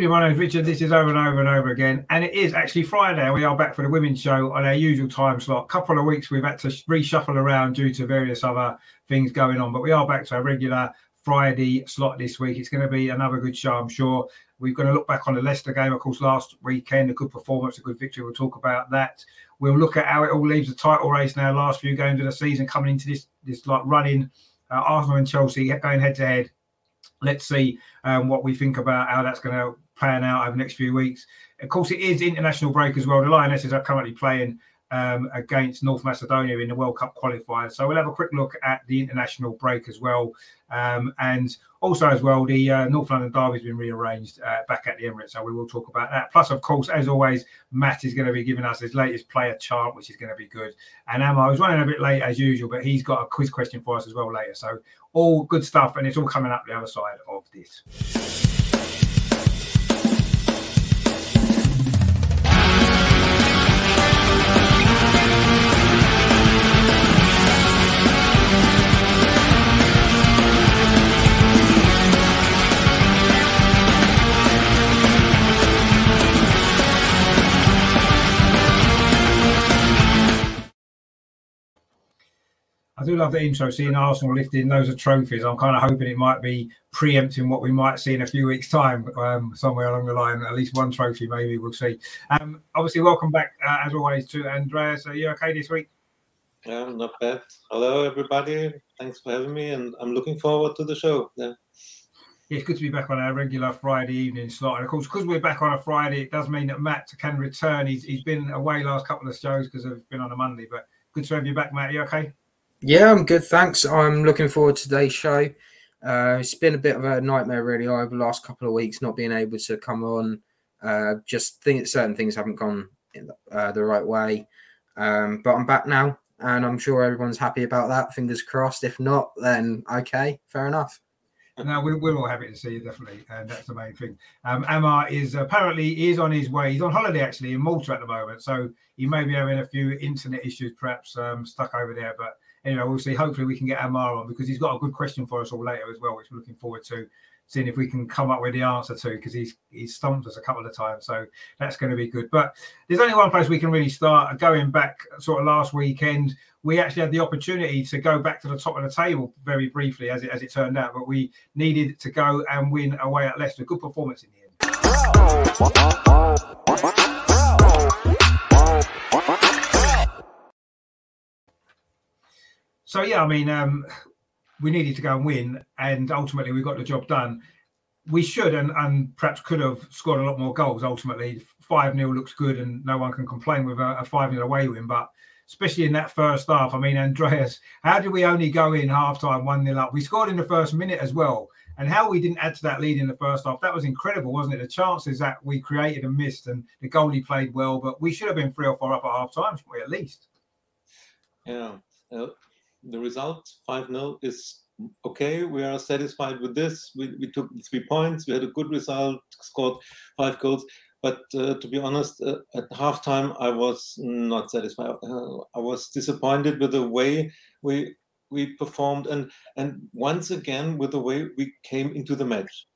Evening, my name is Richard. This is over and over and over again. And it is actually Friday. We are back for the women's show on our usual time slot. Couple of weeks we've had to reshuffle around due to various other things going on, but we are back to our regular Friday slot this week. It's going to be another good show, I'm sure. We're going to look back on the Leicester game, of course, last weekend, a good performance, a good victory. We'll talk about that. We'll look at how it all leaves the title race now, last few games of the season, coming into this this like running uh, Arsenal and Chelsea going head to head let's see um, what we think about how that's going to plan out over the next few weeks. Of course, it is international break as well. The Lionesses are currently playing um, against North Macedonia in the World Cup qualifiers. So we'll have a quick look at the international break as well. Um, and also, as well, the uh, North London Derby has been rearranged uh, back at the Emirates. So we will talk about that. Plus, of course, as always, Matt is going to be giving us his latest player chart, which is going to be good. And Amar, I was running a bit late as usual, but he's got a quiz question for us as well later. So all good stuff. And it's all coming up the other side of this. I do love the intro, seeing Arsenal lifting loads of trophies. I'm kind of hoping it might be preempting what we might see in a few weeks' time, um, somewhere along the line. At least one trophy, maybe we'll see. Um, obviously, welcome back uh, as always to Andreas. Are you okay this week? Yeah, not bad. Hello, everybody. Thanks for having me, and I'm looking forward to the show. Yeah. Yeah, it's good to be back on our regular Friday evening slot. And of course, because we're back on a Friday, it does mean that Matt can return. He's, he's been away last couple of shows because I've been on a Monday, but good to have you back, Matt. Are you okay? Yeah, I'm good. Thanks. I'm looking forward to today's show. Uh, it's been a bit of a nightmare, really, over the last couple of weeks, not being able to come on. Uh, just think certain things haven't gone the, uh, the right way. Um, but I'm back now, and I'm sure everyone's happy about that. Fingers crossed. If not, then okay, fair enough. No, we're, we're all happy to see you, definitely, and that's the main thing. Um, Amar is apparently is on his way. He's on holiday actually in Malta at the moment, so he may be having a few internet issues, perhaps um, stuck over there. But anyway, we'll see. Hopefully, we can get Amar on because he's got a good question for us all later as well, which we're looking forward to seeing if we can come up with the answer to because he's he's stumped us a couple of times. So that's going to be good. But there's only one place we can really start. Going back sort of last weekend, we actually had the opportunity to go back to the top of the table very briefly, as it as it turned out. But we needed to go and win away at Leicester. Good performance in the end. So yeah, I mean, um, we needed to go and win, and ultimately we got the job done. We should and, and perhaps could have scored a lot more goals. Ultimately, five 0 looks good, and no one can complain with a, five 0 away win. But especially in that first half, I mean, Andreas, how did we only go in half time one 0 up? We scored in the first minute as well, and how we didn't add to that lead in the first half that was incredible, wasn't it? The chances that we created and missed, and the goalie played well, but we should have been three or four up at half time, we? At least. Yeah. Uh, the result 5 0 is okay. We are satisfied with this. We, we took three points. We had a good result, scored five goals. But uh, to be honest, uh, at halftime, I was not satisfied. Uh, I was disappointed with the way we we performed, and and once again with the way we came into the match.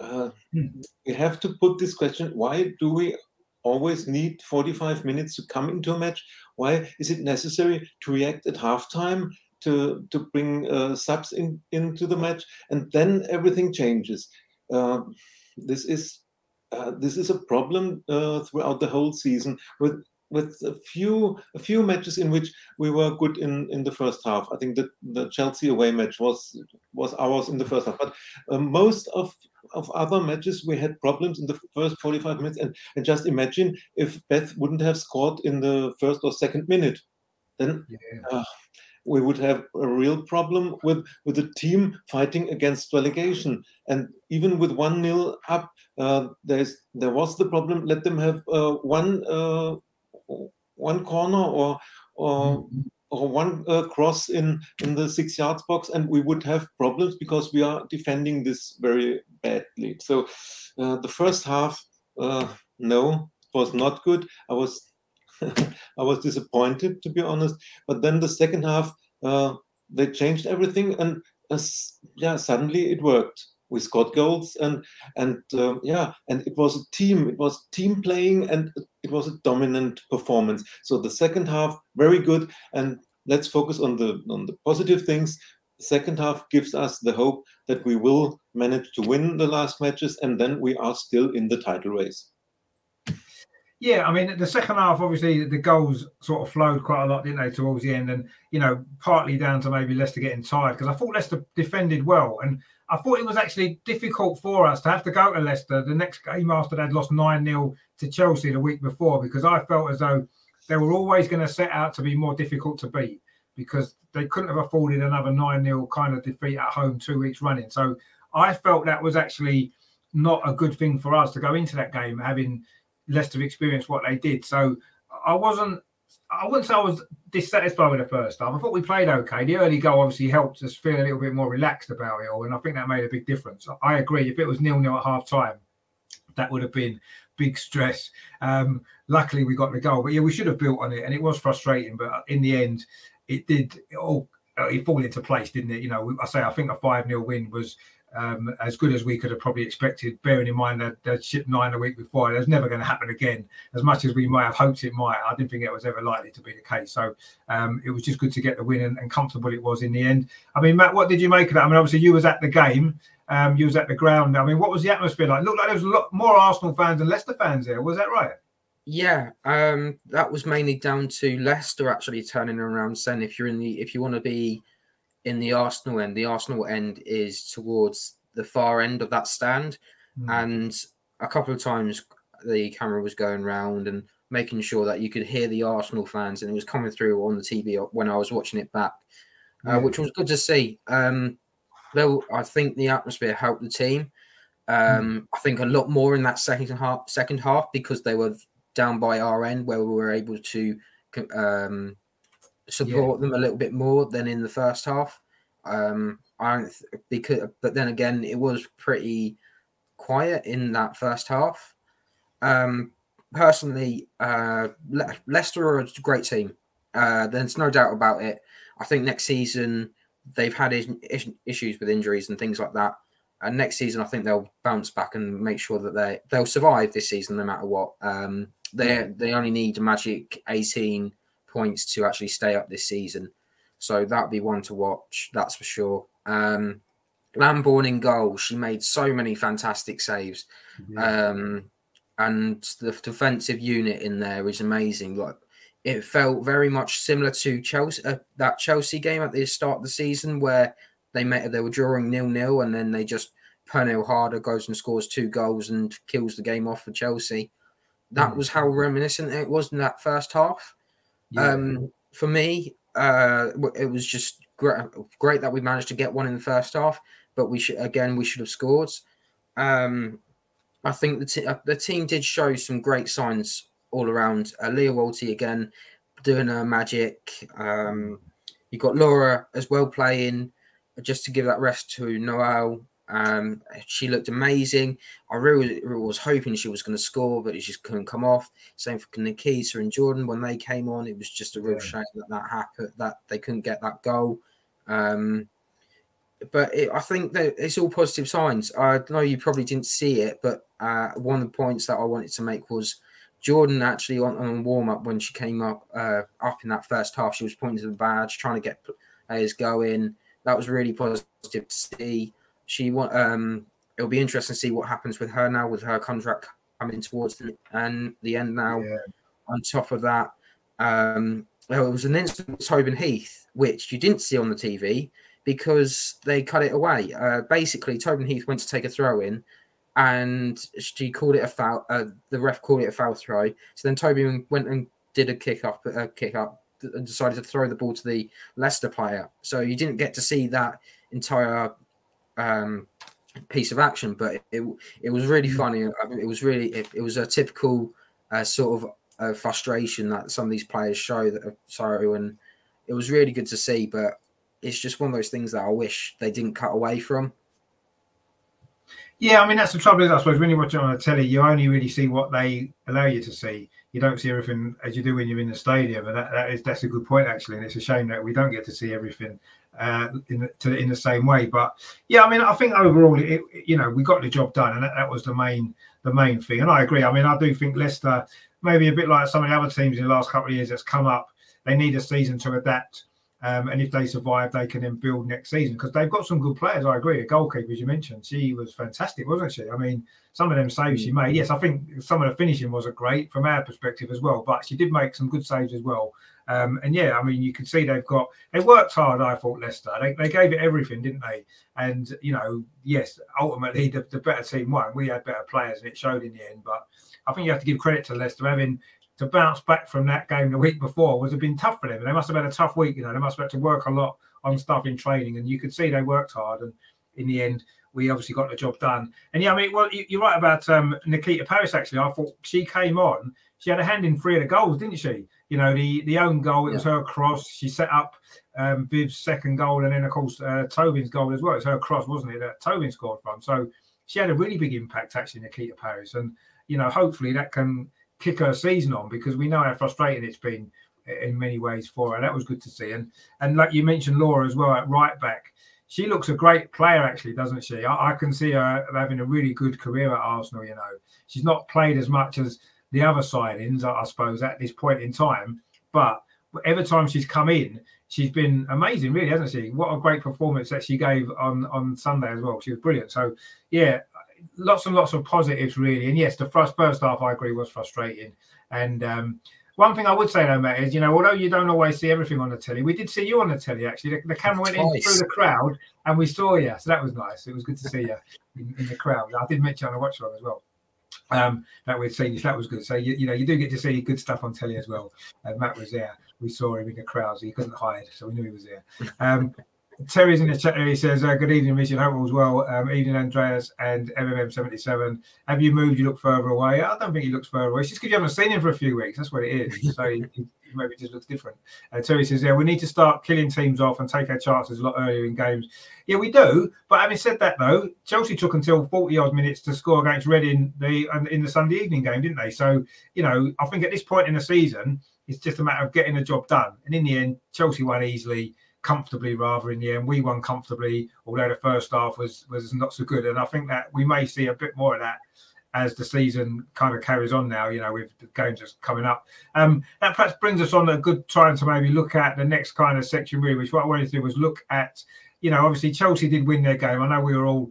Uh, hmm. We have to put this question: Why do we always need 45 minutes to come into a match? Why is it necessary to react at halftime to to bring uh, subs in, into the match, and then everything changes. Uh, this is uh, this is a problem uh, throughout the whole season with with a few a few matches in which we were good in in the first half. I think that the Chelsea away match was was ours in the first half, but uh, most of of other matches we had problems in the first 45 minutes and, and just imagine if beth wouldn't have scored in the first or second minute then yeah. We would have a real problem with with the team fighting against relegation. And even with one nil up, uh, there's there was the problem. Let them have uh, one uh, one corner or or. Mm-hmm. Or one uh, cross in in the six yards box, and we would have problems because we are defending this very badly. So, uh, the first half, uh, no, was not good. I was I was disappointed to be honest. But then the second half, uh, they changed everything, and uh, yeah, suddenly it worked. we scored goals and and um, yeah and it was a team it was team playing and it was a dominant performance so the second half very good and let's focus on the on the positive things second half gives us the hope that we will manage to win the last matches and then we are still in the title race yeah, I mean, the second half, obviously, the goals sort of flowed quite a lot, didn't they, towards the end? And, you know, partly down to maybe Leicester getting tired because I thought Leicester defended well. And I thought it was actually difficult for us to have to go to Leicester the next game after they'd lost 9 0 to Chelsea the week before because I felt as though they were always going to set out to be more difficult to beat because they couldn't have afforded another 9 0 kind of defeat at home two weeks running. So I felt that was actually not a good thing for us to go into that game having Leicester experienced what they did. So I wasn't, I wouldn't say I was dissatisfied with the first half. I thought we played okay. The early goal obviously helped us feel a little bit more relaxed about it all, and I think that made a big difference. I agree. If it was nil nil at half time, that would have been big stress. Um, luckily, we got the goal, but yeah, we should have built on it, and it was frustrating. But in the end, it did it all it fall into place, didn't it? You know, I say I think a five 0 win was um, as good as we could have probably expected, bearing in mind that they'd shipped nine a week before. That's never going to happen again. As much as we might have hoped it might, I didn't think it was ever likely to be the case. So um, it was just good to get the win and, and, comfortable it was in the end. I mean, Matt, what did you make of that? I mean, obviously you was at the game, um, you was at the ground. I mean, what was the atmosphere like? It looked like there was a lot more Arsenal fans than Leicester fans there. Was that right? Yeah, um, that was mainly down to Leicester actually turning around saying if you're in the if you want to be in the Arsenal end. The Arsenal end is towards the far end of that stand, mm. and a couple of times the camera was going round and making sure that you could hear the Arsenal fans, and it was coming through on the TV when I was watching it back, uh, which was good to see. Um, though I think the atmosphere helped the team. Um, mm. I think a lot more in that second half, second half because they were down by our end where we were able to um, support yeah. them a little bit more than in the first half. Um, I don't th- because, but then again, it was pretty quiet in that first half. Um, personally, uh, Le- Leicester are a great team. Uh, there's no doubt about it. I think next season they've had is- issues with injuries and things like that. And next season, I think they'll bounce back and make sure that they they'll survive this season no matter what. Um, they they only need a magic 18 points to actually stay up this season. So that'd be one to watch, that's for sure. Um, Lambourne in goal, she made so many fantastic saves. Um, and the defensive unit in there is amazing. Like it felt very much similar to Chelsea, uh, that Chelsea game at the start of the season where they met, they were drawing nil nil, and then they just Pernille Harder goes and scores two goals and kills the game off for Chelsea. That mm. was how reminiscent it was in that first half. Um, for me, uh, it was just great, great that we managed to get one in the first half, but we should again we should have scored. Um, I think the t- uh, the team did show some great signs all around. Uh, Lia Wälti again doing her magic. Um, you got Laura as well playing, just to give that rest to Noelle. Um, she looked amazing. I really, really was hoping she was going to score, but it just couldn't come off. Same for Nikita and Jordan when they came on. It was just a real yeah. shame that that happened, that they couldn't get that goal. Um, but it, I think that it's all positive signs. I know you probably didn't see it, but uh, one of the points that I wanted to make was Jordan actually on, on warm up when she came up uh, up in that first half. She was pointing to the badge, trying to get players going. That was really positive to see. She want um, it'll be interesting to see what happens with her now with her contract coming towards the and the end now. Yeah. On top of that, um, there was an incident with Tobin Heath, which you didn't see on the TV because they cut it away. Uh, basically, Tobin Heath went to take a throw in, and she called it a foul. Uh, the ref called it a foul throw. So then Tobin went and did a kick up, a kick up, and decided to throw the ball to the Leicester player. So you didn't get to see that entire um, piece of action, but it, it, it was really mm. funny. It was really it, it was a typical uh, sort of uh, frustration that some of these players show that are sorry, and it was really good to see. But it's just one of those things that I wish they didn't cut away from. Yeah, I mean that's the trouble is I suppose when you watch it on the telly, you only really see what they allow you to see. You don't see everything as you do when you're in the stadium, and that, that is that's a good point actually. And it's a shame that we don't get to see everything uh, in the, to, in the same way. But yeah, I mean, I think overall, it, you know, we got the job done, and that, that was the main the main thing. And I agree. I mean, I do think Leicester, maybe a bit like some of the other teams in the last couple of years that's come up, they need a season to adapt. Um, and if they survive, they can then build next season because they've got some good players. I agree. The goalkeeper, as you mentioned, she was fantastic, wasn't she? I mean, some of them saves she made. Yes, I think some of the finishing wasn't great from our perspective as well, but she did make some good saves as well. Um, and yeah, I mean, you can see they've got they worked hard. I thought Leicester they, they gave it everything, didn't they? And you know, yes, ultimately the, the better team won. We had better players, and it showed in the end. But I think you have to give credit to Leicester having to bounce back from that game the week before was have been tough for them. They must have had a tough week. You know, they must have had to work a lot on stuff in training, and you could see they worked hard. And in the end, we obviously got the job done. And yeah, I mean, well, you're right about um, Nikita Parris. Actually, I thought she came on. She had a hand in three of the goals, didn't she? You know, the the own goal. It yeah. was her cross. She set up um, second goal, and then of course uh, Tobin's goal as well. It's her cross, wasn't it? That Tobin scored from. So she had a really big impact actually, Nikita Parris, and you know, hopefully that can kick her season on because we know how frustrating it's been in many ways for her. That was good to see. And and like you mentioned, Laura as well at right back. She looks a great player, actually, doesn't she? I, I can see her having a really good career at Arsenal. You know, she's not played as much as the other signings, I, I suppose, at this point in time. But every time she's come in, she's been amazing, really, hasn't she? What a great performance that she gave on on Sunday as well. She was brilliant. So yeah, lots and lots of positives, really. And yes, the first first half, I agree, was frustrating. And um, one thing I would say though, Matt, is you know, although you don't always see everything on the telly, we did see you on the telly. Actually, the, the camera went in through the crowd, and we saw you, so that was nice. It was good to see you in, in the crowd. I did mention on the watch along as well. Um, seen you, so that was good. So you, you know, you do get to see good stuff on telly as well. And Matt was there. We saw him in the crowd, so he couldn't hide, so we knew he was there. Um, Terry's in the chat He says, uh, Good evening, Richard. Hope all well. Um, evening, Andreas and MMM77. Have you moved? You look further away. I don't think he looks further away. It's just because you haven't seen him for a few weeks. That's what it is. So he, he maybe just looks different. Uh, Terry says, Yeah, we need to start killing teams off and take our chances a lot earlier in games. Yeah, we do. But having said that, though, Chelsea took until 40 odd minutes to score against Reading the, in the Sunday evening game, didn't they? So, you know, I think at this point in the season, it's just a matter of getting the job done. And in the end, Chelsea won easily comfortably rather in the end. We won comfortably, although the first half was was not so good. And I think that we may see a bit more of that as the season kind of carries on now, you know, with the games just coming up. Um, that perhaps brings us on a good time to maybe look at the next kind of section, really, which what I wanted to do was look at, you know, obviously Chelsea did win their game. I know we were all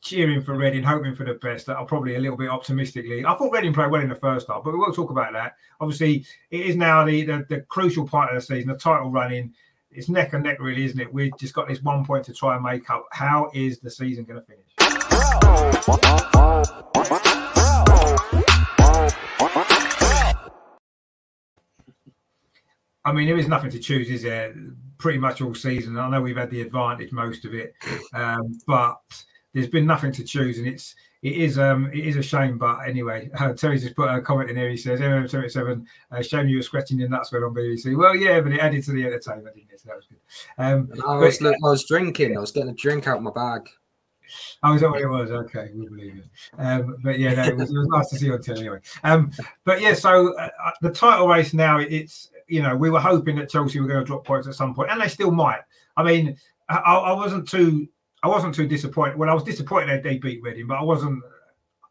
cheering for Reading, hoping for the best. Are probably a little bit optimistically. I thought Reading played well in the first half, but we won't talk about that. Obviously, it is now the, the, the crucial part of the season, the title running it's neck and neck, really, isn't it? We've just got this one point to try and make up. How is the season going to finish? I mean, there is nothing to choose, is there? Pretty much all season. I know we've had the advantage most of it, um, but there's been nothing to choose, and it's it is um it is a shame, but anyway, uh, Terry's just put a comment in here. He says, MM77, uh, shame you were scratching your nuts when on BBC. Well, yeah, but it added to the entertainment, didn't it? So that was good. Um, I, was, but, I was drinking, I was getting a drink out of my bag. Oh, is that what it was? Okay, we believe it. Um, but yeah, no, it, was, it, was, nice to see you on telly anyway. Um, but yeah, so uh, uh, the title race now, it's you know, we were hoping that Chelsea were going to drop points at some point, and they still might. I mean, I, I wasn't too I wasn't too disappointed. Well, I was disappointed that they beat Reading, but I wasn't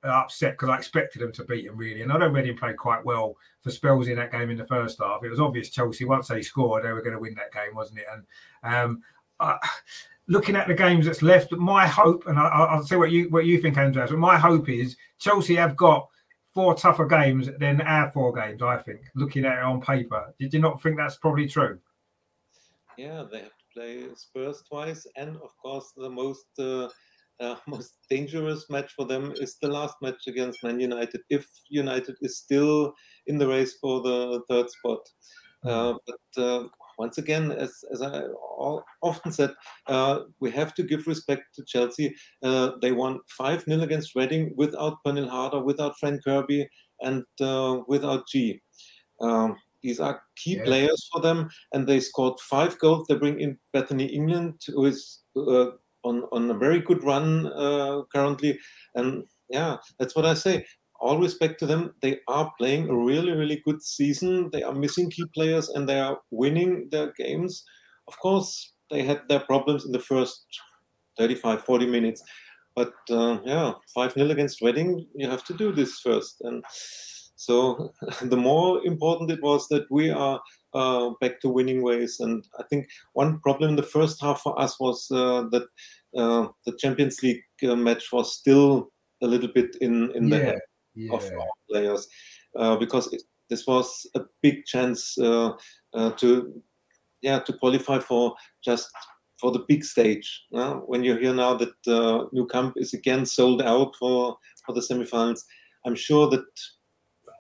uh, upset because I expected them to beat them really. And I know Reading played quite well for spells in that game in the first half. It was obvious Chelsea once they scored they were going to win that game, wasn't it? And um, uh, looking at the games that's left, my hope, and I, will say what you what you think, Andreas, but my hope is Chelsea have got four tougher games than our four games. I think looking at it on paper, did you not think that's probably true? Yeah, they have play Spurs twice, and of course the most uh, uh, most dangerous match for them is the last match against Man United. If United is still in the race for the third spot, uh, but uh, once again, as, as I often said, uh, we have to give respect to Chelsea. Uh, they won 5 0 against Reading without Pernille Harder, without Fran Kirby, and without Ji. Um, these are key yeah. players for them, and they scored five goals. They bring in Bethany England, who is uh, on on a very good run uh, currently, and yeah, that's what I say. All respect to them. They are playing a really, really good season. They are missing key players and they are winning their games. Of course, they had their problems in the first 35, 40 minutes. But uh, yeah, 5 0 against Reading, you have to do this first. And so the more important it was that we are uh, back to winning ways. And I think one problem in the first half for us was uh, that uh, the Champions League uh, match was still a little bit in, in the Yeah, head Yeah. of our players uh, because it, this was a big chance uh, uh, to yeah to qualify for just for the big stage. uh, when you hear now that uh, Nou Camp is again sold out for for the semifinals, I'm sure that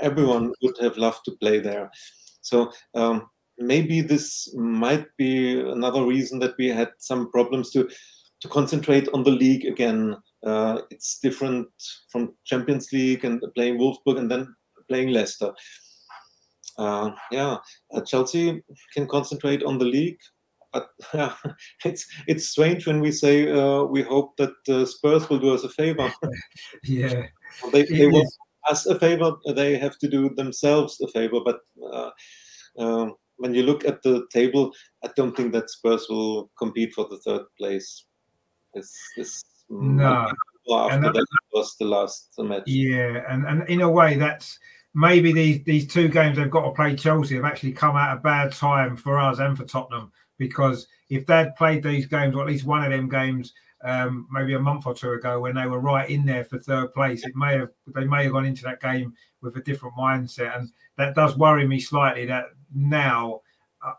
everyone would have loved to play there. So. Um, Maybe this might be another reason that we had some problems to to concentrate on the league again. Uh, it's different from Champions League and playing Wolfsburg and then playing Leicester. Uh, yeah, uh, Chelsea can concentrate on the league, but it's it's strange when we say uh, we hope that uh, Spurs will do us a favor. Yeah. they It they want is. Us a favor. They have to do themselves a favor. But uh, um, when you look at the table, I don't think that Spurs will compete for the third place. This this No. after And that that- was the last match. Yeah, and, and in a way, that's maybe these these two games they've got to play Chelsea have actually come at a bad time for us and for Tottenham because if they'd played these games or at least one of them games um, maybe a month or two ago when they were right in there for third place, it may have they may have gone into that game with a different mindset, and that does worry me slightly. That now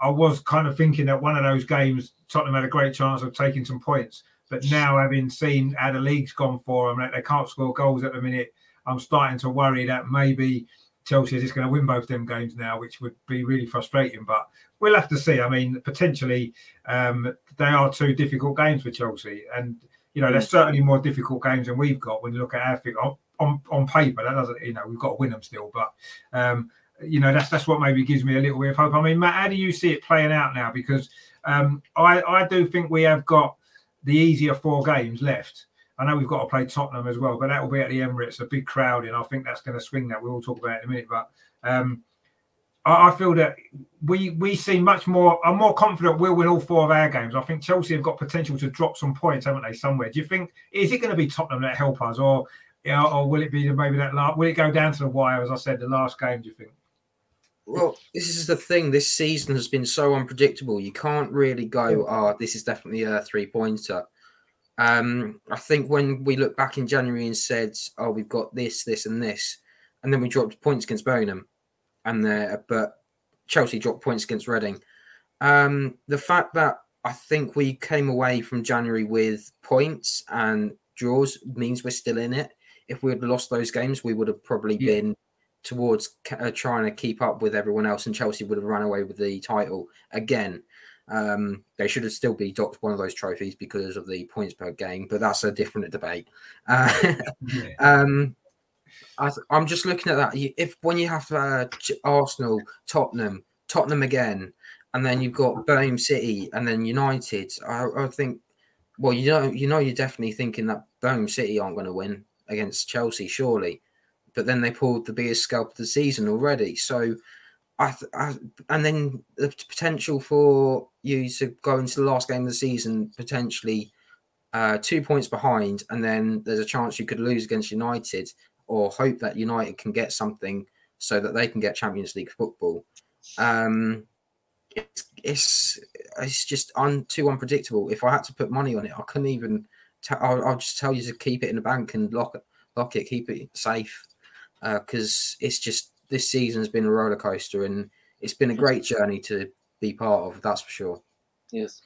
I- was kind of thinking that one of those games Tottenham had a great chance of taking some points. But now, having seen how the league's gone for them, that they can't score goals at the minute, I'm starting to worry that maybe Chelsea is just going to win both them games now, which would be really frustrating. But we'll have to see. I mean, potentially um, they are two difficult games for Chelsea, and you know they're certainly more difficult games than we've got when you look at our figure on, on, on paper. That doesn't, you know, we've got to win them still, but. Um, you know that's that's what maybe gives me a little bit of hope. I mean, Matt, how do you see it playing out now? Because um, I I do think we have got the easier four games left. I know we've got to play Tottenham as well, but that will be at the Emirates, a big crowd, and I think that's going to swing that. We'll talk about it in a minute, but um, I, I feel that we we seem much more. I'm more confident we'll win all four of our games. I think Chelsea have got potential to drop some points, haven't they? Somewhere. Do you think is it going to be Tottenham that help us, or you know, or will it be maybe that last? Will it go down to the wire, as I said, the last game? Do you think? Well, this is the thing. This season has been so unpredictable. You can't really go, "Oh, this is definitely a three-pointer." Um, I think when we look back in January and said, "Oh, we've got this, this, and this," and then we dropped points against Birmingham, and there, but Chelsea dropped points against Reading. Um, the fact that I think we came away from January with points and draws means we're still in it. If we had lost those games, we would have probably Yeah. been towards uh, trying to keep up with everyone else, and Chelsea would have run away with the title again. Um, they should have still be docked one of those trophies because of the points per game, but that's a different debate. Uh, Yeah. um, I, I'm just looking at that. If when you have uh, Arsenal, Tottenham, Tottenham again, and then you've got Birmingham City, and then United, I, I think. Well, you know, you know, you're definitely thinking that Birmingham City aren't going to win against Chelsea, surely. But then they pulled the biggest scalp of the season already. So, I, I and then the potential for you to go into the last game of the season potentially uh, two points behind, and then there's a chance you could lose against United, or hope that United can get something so that they can get Champions League football. Um, it's it's it's just un, too unpredictable. If I had to put money on it, I couldn't even. T- I'll, I'll just tell you to keep it in the bank and lock it, lock it, keep it safe, because it's just this season's been a roller coaster and it's been a great journey to be part of. That's for sure. Yes.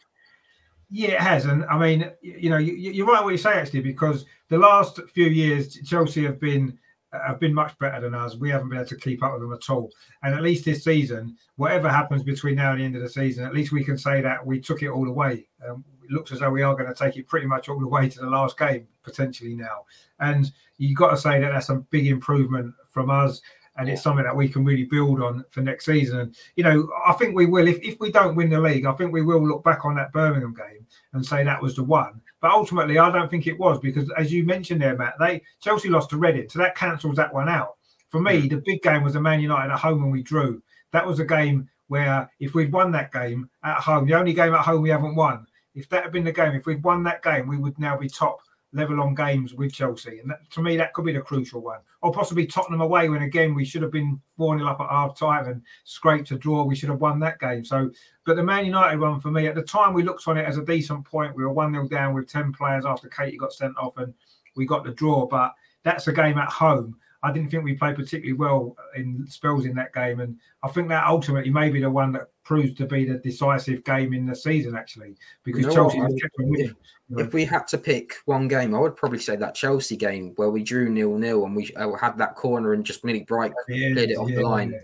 Yeah, it has, and I mean, you know, you, you're right what you say actually, because the last few years Chelsea have been have been much better than us. We haven't been able to keep up with them at all, and at least this season, whatever happens between now and the end of the season, at least we can say that we took it all away. way. Um, it looks as though we are going to take it pretty much all the way to the last game potentially now, and you've got to say that that's a big improvement from us. And it's something that we can really build on for next season. And you know, I think we will. If, if we don't win the league, I think we will look back on that Birmingham game and say that was the one. But ultimately, I don't think it was because, as you mentioned there, Matt, they Chelsea lost to Reading, so that cancels that one out. For me, the big game was the Man United at home when we drew. That was a game where if we'd won that game at home, the only game at home we haven't won, If that had been the game, if we'd won that game, we would now be top level on games with Chelsea. And that, to me, that could be the crucial one. Or possibly Tottenham away when, again, we should have been 4 0 up at half time and scraped a draw. We should have won that game. So, but the Man United one for me, at the time, we looked on it as a decent point. We were 1 0 down with 10 players after Katie got sent off and we got the draw. But that's a game at home. I didn't think we played particularly well in spells in that game, and I think that ultimately may be the one that proves to be the decisive game in the season, actually, because You know Chelsea what? just kept on winning. If we had to pick one game, I would probably say that Chelsea game where we drew nil nil and we uh, had that corner and just Millie Bright Yeah, cleared it off the line. yeah.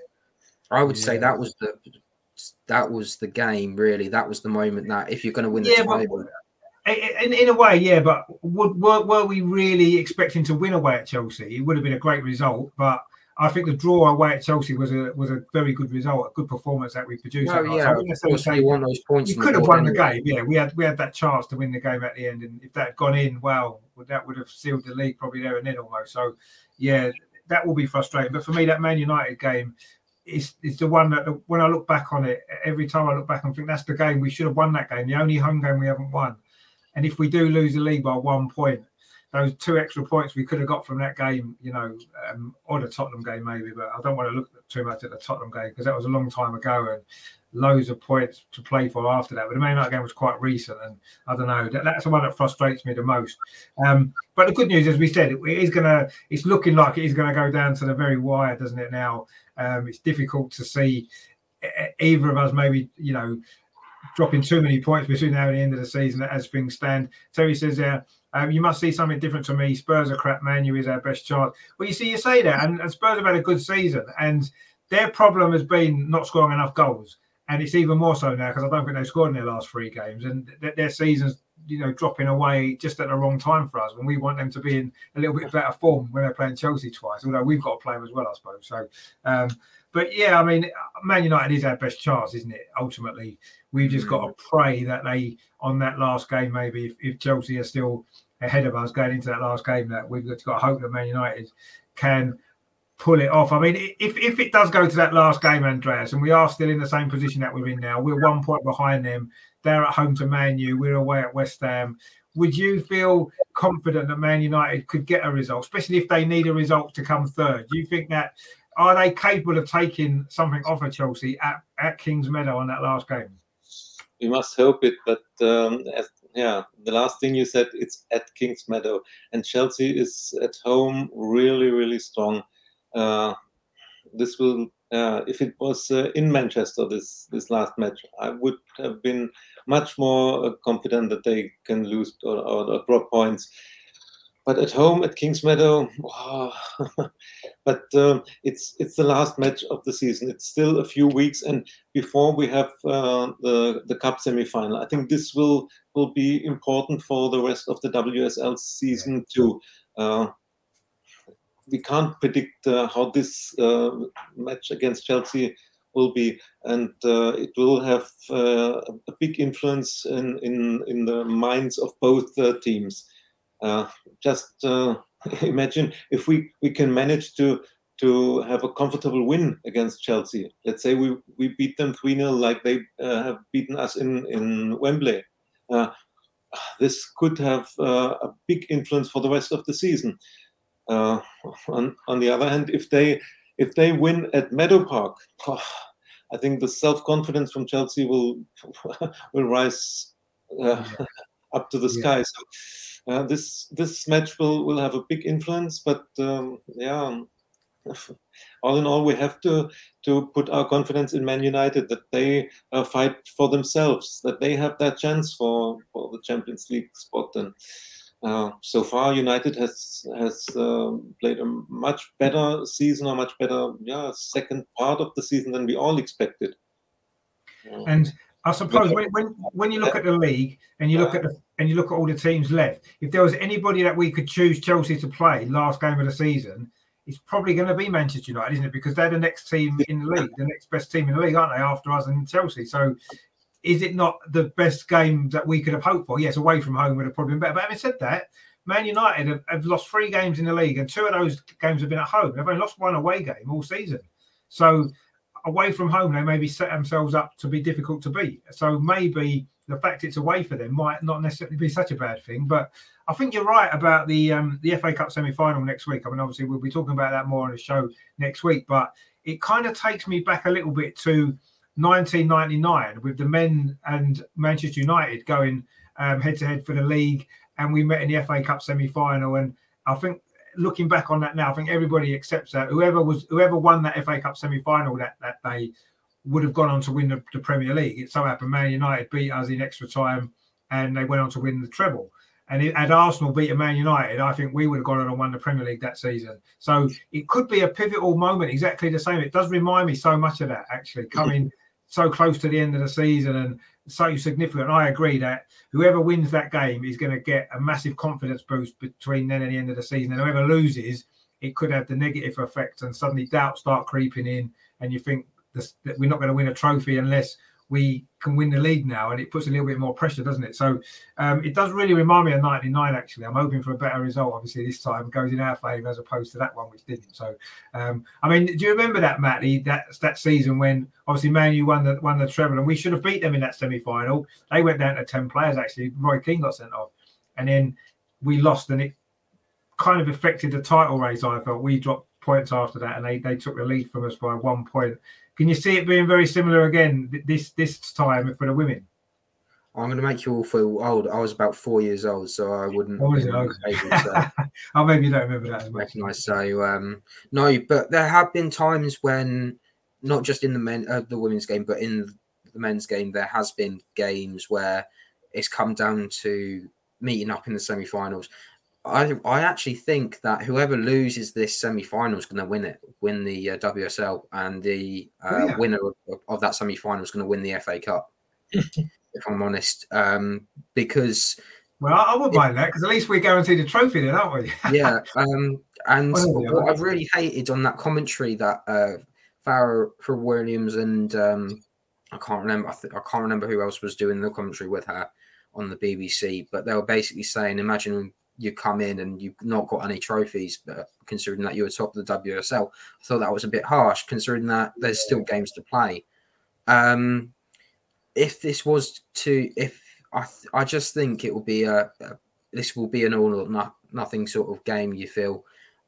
I would say that was the that was the game. Really, that was the moment that if you're going to win the Yeah, but- title, In, in a way, yeah, but would, were, were we really expecting to win away at Chelsea? It would have been a great result, but I think the draw away at Chelsea was a was a very good result, a good performance that we produced. well. So yeah, of wouldn't course say want those points. the could have won the game. Yeah, we had we had that chance to win the game at the end, and if that had gone in, well, that would have sealed the league probably there and then almost. So, yeah, that will be frustrating. But for me, that Man United game is is the one that when I look back on it, every time I look back and think that's the game we should have won that game, the only home game we haven't won. And if we do lose the league by one point, those two extra points we could have got from that game, you know, um, or the Tottenham game maybe, but I don't want to look too much at the Tottenham game because that was a long time ago and loads of points to play for after that. But the Man United game was quite recent, and I don't know. That, that's the one that frustrates me the most. Um, but the good news, as we said, it, it is gonna. It's looking like it is going to go down to the very wire, doesn't it? Now, um, it's difficult to see either of us maybe, you know, dropping too many points between now and the end of the season as things stand. Terry says there. Um, you must see something different to me. Spurs are crap. Man, you is our best chance. Well, you see, you say that, and, and Spurs have had a good season, and their problem has been not scoring enough goals, and it's even more so now because I don't think they've scored in their last three games, and th- their season's you know dropping away just at the wrong time for us when we want them to be in a little bit better form when they're playing Chelsea twice. Although we've got to play them as well, I suppose. So, um, but yeah, I mean, Man United is our best chance, isn't it? Ultimately, we've just got to mm. pray that they on that last game, maybe if, if Chelsea are still ahead of us going into that last game, that we've got to, got to hope that Man United can pull it off. I mean, if, if it does go to that last game, Andreas, and we are still in the same position that we're in now, we're one point behind them. They're at home to Man U. We're away at West Ham. Would you feel confident that Man United could get a result, especially if they need a result to come third? Do you think that are they capable of taking something off of Chelsea at, at Kings Meadow on that last game? we must hope it. But um, as, yeah, the last thing you said, it's at Kings Meadow, and Chelsea is at home really, really strong. Uh, this will, uh, if it was uh, in Manchester, this this last match, I would have been much more uh, confident that they can lose or, or, or drop points. But at home at Kings Meadow, wow. But um, it's it's the last match of the season. It's still a few weeks, and before we have uh, the the cup semi-final. I think this will will be important for the rest of the WSL season too. Uh, we can't predict uh, how this uh, match against Chelsea will be, and uh, it will have uh, a big influence in, in in the minds of both uh, teams. Uh, just uh, imagine if we we can manage to to have a comfortable win against Chelsea. Let's say we, we beat them 3 0 like they uh, have beaten us in, in Wembley. Uh, this could have uh, a big influence for the rest of the season. Uh, on, on the other hand, if they if they win at Meadow Park, I think the self confidence from Chelsea will will rise uh, up to the Yeah. sky. So uh, this this match will will have a big influence, but um, yeah, all in all, we have to to put our confidence in Man United that they uh, fight for themselves, that they have that chance for, for the Champions League spot. And uh, so far, United has has uh, played a much better season, a much better yeah second part of the season than we all expected. And I suppose when, when when you look at the league and you look at the and you look at all the teams left, if there was anybody that we could choose Chelsea to play last game of the season, it's probably going to be Manchester United, isn't it? Because they're the next team in the league, the next best team in the league, aren't they? After us and Chelsea. So, is it not the best game that we could have hoped for? Yes, away from home would have probably been better. But having said that, Man United have, have lost three games in the league, and two of those games have been at home. They've only lost one away game all season. So away from home, they maybe set themselves up to be difficult to beat. So maybe the fact it's away for them might not necessarily be such a bad thing. But I think you're right about the um, the FA Cup semi final next week. I mean, obviously we'll be talking about that more on the show next week, but it kind of takes me back a little bit to 1999 with the men and Manchester United going head to head for the league, and we met in the FA Cup semi final. And I think looking back on that now, I think everybody accepts that whoever was whoever won that FA Cup semi final that that day would have gone on to win the, the, Premier League. It so happened Man United beat us in extra time, and they went on to win the treble. And it, had Arsenal beaten Man United, I think we would have gone on and won the Premier League that season. So it could be a pivotal moment, exactly the same. It does remind me so much of that, actually, coming so close to the end of the season and so significant. I agree that whoever wins that game is going to get a massive confidence boost between then and the end of the season. And whoever loses, it could have the negative effect, and suddenly doubts start creeping in, and you think this, that we're not going to win a trophy unless we can win the league now, and it puts a little bit more pressure, doesn't it? So um, it does really remind me of '99. Actually, I'm hoping for a better result. Obviously, this time goes in our favour as opposed to that one, which didn't. So, um, I mean, do you remember that, Matty? That that season when obviously Man won the won the treble, and we should have beat them in that semi final. They went down to ten players. Actually, Roy Keane got sent off, and then we lost, and it kind of affected the title race. I felt we dropped points after that, and they they took the lead from us by one point. Can you see it being very similar again this this time for the women? I'm going to make you all feel old. I was about four years old, so I wouldn't. Oh, was it? Okay. oh, maybe you don't remember that as much. Recognize so um, no, but there have been times when, not just in the men, uh, the women's game, but in the men's game, there has been games where it's come down to meeting up in the semi-finals. I I actually think that whoever loses this semi final is going to win it, win the uh, WSL, and the uh, oh, yeah. winner of, of, that semi final is going to win the FA Cup. if I'm honest, um, because well, I would mind that because at least we're guaranteed a trophy, then, aren't we? yeah, um, and yeah. what I've really hated on that commentary that uh, Fara for Williams and um, I can't remember, I, th- I can't remember who else was doing the commentary with her on the BBC, but they were basically saying, imagine you come in and you've not got any trophies, but considering that you were top of the WSL, I thought that was a bit harsh, considering that there's still games to play. Um, if this was to, if I, I just think it will be a, a this will be an all or not, nothing sort of game. You feel,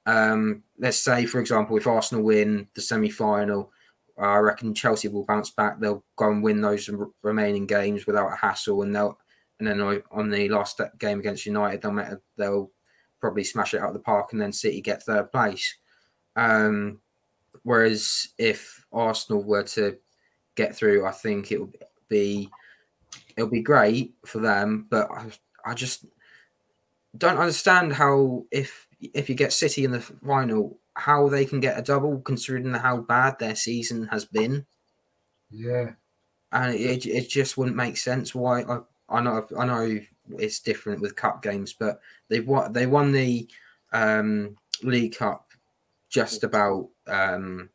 um, let's say for example, if Arsenal win the semi final, I reckon Chelsea will bounce back. They'll go and win those remaining games without a hassle, and they'll and then on the last game against United, they'll they'll probably smash it out of the park, and then City get third place. Um, whereas if Arsenal were to get through, I think it would be it'll be great for them, but I, I just don't understand how if if you get City in the final, how they can get a double considering how bad their season has been. Yeah, and it, it just wouldn't make sense why I, I know I know it's different with cup games, but they won they won the um, League Cup just about um,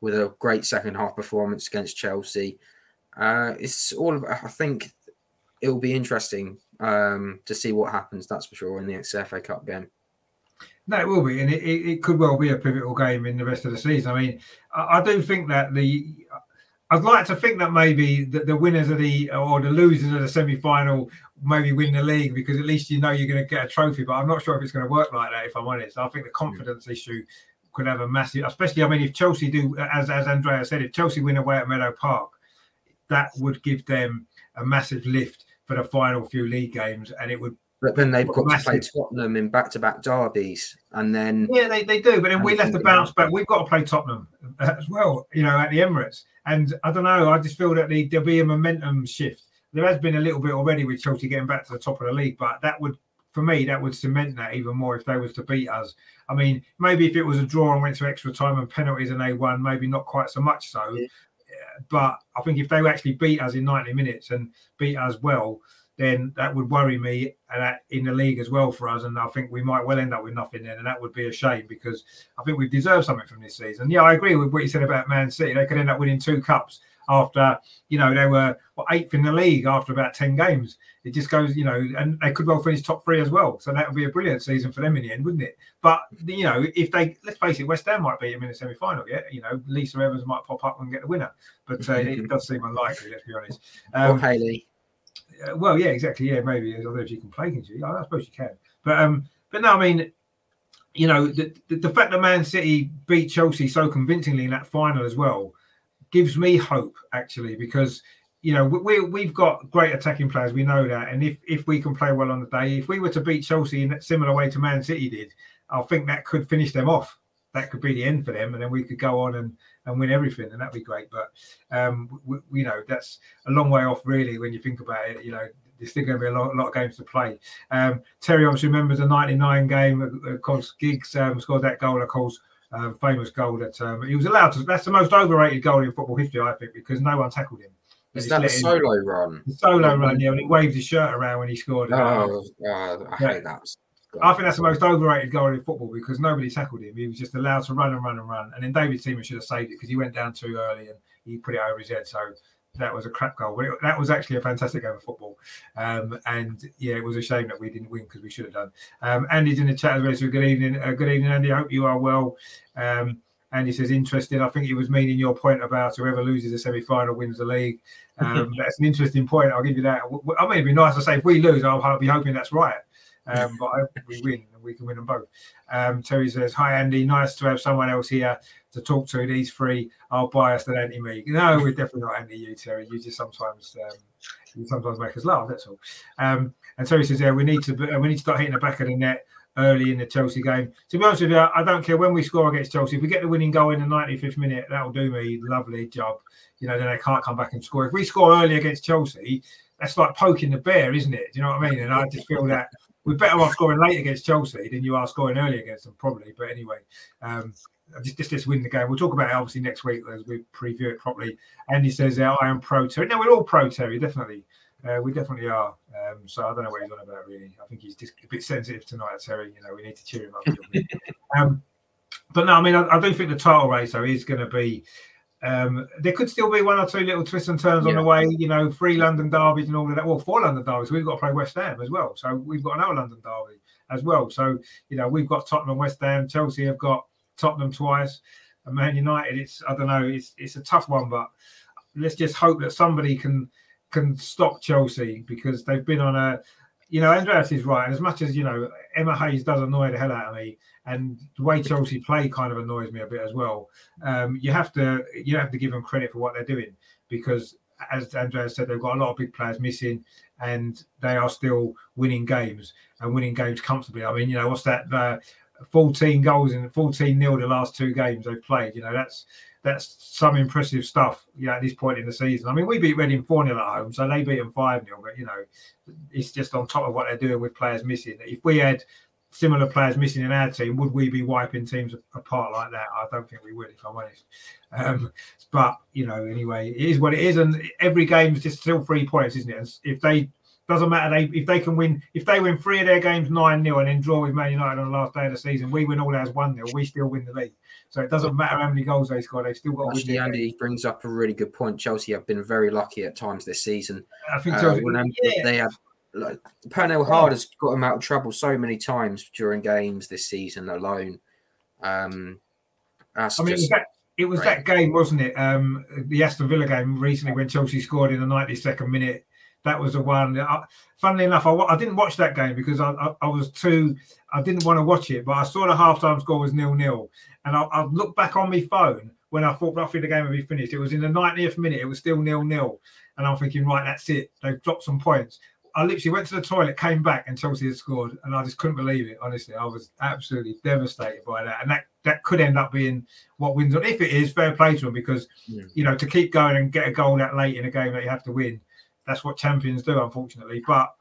with a great second half performance against Chelsea. Uh, it's all about, I think it will be interesting um, to see what happens. That's for sure in the XFA Cup game. No, it will be, and it, it, could well be a pivotal game in the rest of the season. I mean, I, I do think that the I'd like to think that maybe the, the winners of the or the losers of the semi final maybe win the league because at least you know you're going to get a trophy. But I'm not sure if it's going to work like that. If I'm honest, I think the confidence yeah. issue could have a massive, especially. I mean, if Chelsea do, as as Andrea said, if Chelsea win away at Meadow Park, that would give them a massive lift for the final few league games, and it would but then they've got massive. to play Tottenham in back-to-back derbies, and then yeah, they, they do. But then we left the bounce back. We've got to play Tottenham uh, as well, you know, at the Emirates. And I don't know. I just feel that the, there'll be a momentum shift. There has been a little bit already with Chelsea getting back to the top of the league, but that would, for me, that would cement that even more if they was to beat us. I mean, maybe if it was a draw and went to extra time and penalties and they won, maybe not quite so much so. Yeah. But I think if they actually beat us in 90 minutes and beat us well, then that would worry me and in the league as well for us. And I think we might well end up with nothing then, and that would be a shame because I think we deserve something from this season. Yeah, I agree with what you said about Man City. They could end up winning two cups after you know they were what, eighth in the league after about ten games. It just goes, you know, and they could well finish top three as well. So that would be a brilliant season for them in the end, wouldn't it? But you know, if they let's face it, West Ham might beat them in the semi final. Yeah, you know, Lisa Evans might pop up and get the winner, but uh, it does seem unlikely. Let's be honest. Um, or Hayley. Well, yeah, exactly. Yeah, maybe. I don't know if you can play. I suppose you can. But um, but no, I mean, you know, the, the, the fact that Man City beat Chelsea so convincingly in that final as well gives me hope actually because you know we we've got great attacking players we know that and if if we can play well on the day if we were to beat Chelsea in a similar way to Man City did I think that could finish them off that could be the end for them and then we could go on and and win everything and that'd be great but um we, we, you know that's a long way off really when you think about it you know there's still going to be a lot, a lot of games to play. Um, Terry obviously remembers the 99 game. Of course, Giggs um, scored that goal, of course, um, famous goal that um, he was allowed to. That's the most overrated goal in football history, I think, because no one tackled him. Is that a solo him, run? solo run, yeah, and he waved his shirt around when he scored. Oh, uh, I hate that. I think that's the most overrated goal in football because nobody tackled him. He was just allowed to run and run and run. And then David Seaman should have saved it because he went down too early and he put it over his head. So that was a crap goal. But it, that was actually a fantastic game of football. Um, and yeah, it was a shame that we didn't win because we should have done. Um, Andy's in the chat as well. So good evening, uh, good evening, Andy. I hope you are well. Um, Andy says interesting. I think it was meaning your point about whoever loses the semi-final wins the league. Um, that's an interesting point. I'll give you that. I mean, it'd be nice to say if we lose, I'll be hoping that's right. Um, but I hope we win and we can win them both. Um, Terry says, "Hi Andy, nice to have someone else here to talk to. These three are biased and anti me. No, we're definitely not anti you, Terry. You just sometimes um, you sometimes make us laugh. That's all. Um, and Terry says, "Yeah, we need to we need to start hitting the back of the net." Early in the Chelsea game. To be honest with you, I don't care when we score against Chelsea. If we get the winning goal in the 95th minute, that'll do me. Lovely job. You know, then they can't come back and score. If we score early against Chelsea, that's like poking the bear, isn't it? Do you know what I mean? And I just feel that we're better off scoring late against Chelsea than you are scoring early against them, probably. But anyway, um, just, just just win the game. We'll talk about it obviously next week as we preview it properly. And he says, uh, "I am pro Terry." No, we're all pro Terry, definitely. Uh, we definitely are. Um, so I don't know what he's on about really. I think he's just a bit sensitive tonight, Terry. You know, we need to cheer him up. um, but no, I mean, I, I, do think the title race though is going to be. Um, there could still be one or two little twists and turns yeah. on the way. You know, three London derbies and all of that. Well, four London derbies. We've got to play West Ham as well. So we've got another London derby as well. So you know, we've got Tottenham, West Ham, Chelsea have got Tottenham twice. And Man United, it's I don't know, it's it's a tough one, but let's just hope that somebody can can stop Chelsea because they've been on a you know, Andreas is right. As much as you know, Emma Hayes does annoy the hell out of me, and the way Chelsea play kind of annoys me a bit as well. Um, you have to you have to give them credit for what they're doing because, as Andreas said, they've got a lot of big players missing, and they are still winning games and winning games comfortably. I mean, you know, what's that? Uh, 14 goals in 14 nil the last two games they've played. You know, that's that's some impressive stuff, you know, at this point in the season. I mean, we beat Reading 4 0 at home, so they beat them 5 0, but you know, it's just on top of what they're doing with players missing. If we had similar players missing in our team, would we be wiping teams apart like that? I don't think we would, if I'm honest. Um, but you know, anyway, it is what it is, and every game is just still three points, isn't it? And if they doesn't matter. They if they can win, if they win three of their games nine 0 and then draw with Man United on the last day of the season, we win all ours one 0 We still win the league. So it doesn't matter how many goals they score. They've still got. Actually, Andy game. brings up a really good point. Chelsea have been very lucky at times this season. I think uh, Chelsea, uh, yeah. they have. Like, Pernille Harder has got him out of trouble so many times during games this season alone. Um, I mean, just, that, it was that game, wasn't it? Um, the Aston Villa game recently when Chelsea scored in the 92nd minute that was the one. I, funnily enough, I, I didn't watch that game because I, I, I, was too. I didn't want to watch it, but I saw the halftime score was nil nil, and I, I looked back on my phone when I thought roughly the game would be finished. It was in the 90th minute. It was still nil nil, and I'm thinking, right, that's it. They've dropped some points. I literally went to the toilet, came back, and Chelsea had scored, and I just couldn't believe it. Honestly, I was absolutely devastated by that, and that that could end up being what wins. If it is, fair play to them because yeah. you know to keep going and get a goal that late in a game that you have to win that's what champions do, unfortunately. But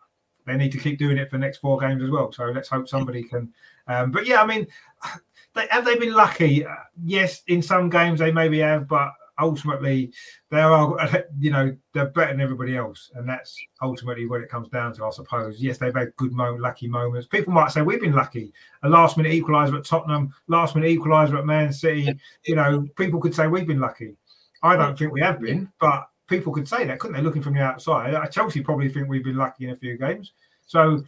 they need to keep doing it for the next four games as well. So let's hope somebody can. Um, but yeah, I mean, they, have they been lucky? Uh, yes, in some games they maybe have, but ultimately they are, you know, they're better than everybody else, and that's ultimately what it comes down to, I suppose. Yes, they've had good moment, lucky moments. People might say we've been lucky. A last minute equaliser at Tottenham, last minute equaliser at Man City. You know, people could say we've been lucky. I don't think we have been, but people could say that, couldn't they? Looking from the outside, Chelsea probably think we've been lucky in a few games. So,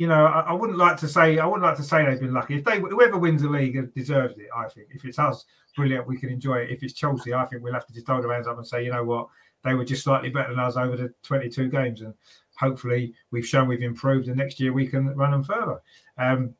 you know, I, I, wouldn't like to say I wouldn't like to say they've been lucky. If they whoever wins the league deserves it, I think. If it's us, brilliant, we can enjoy it. If it's Chelsea, I think we'll have to just hold our hands up and say, you know what, they were just slightly better than us over the 22 games, and hopefully we've shown we've improved, and next year we can run them further. Um,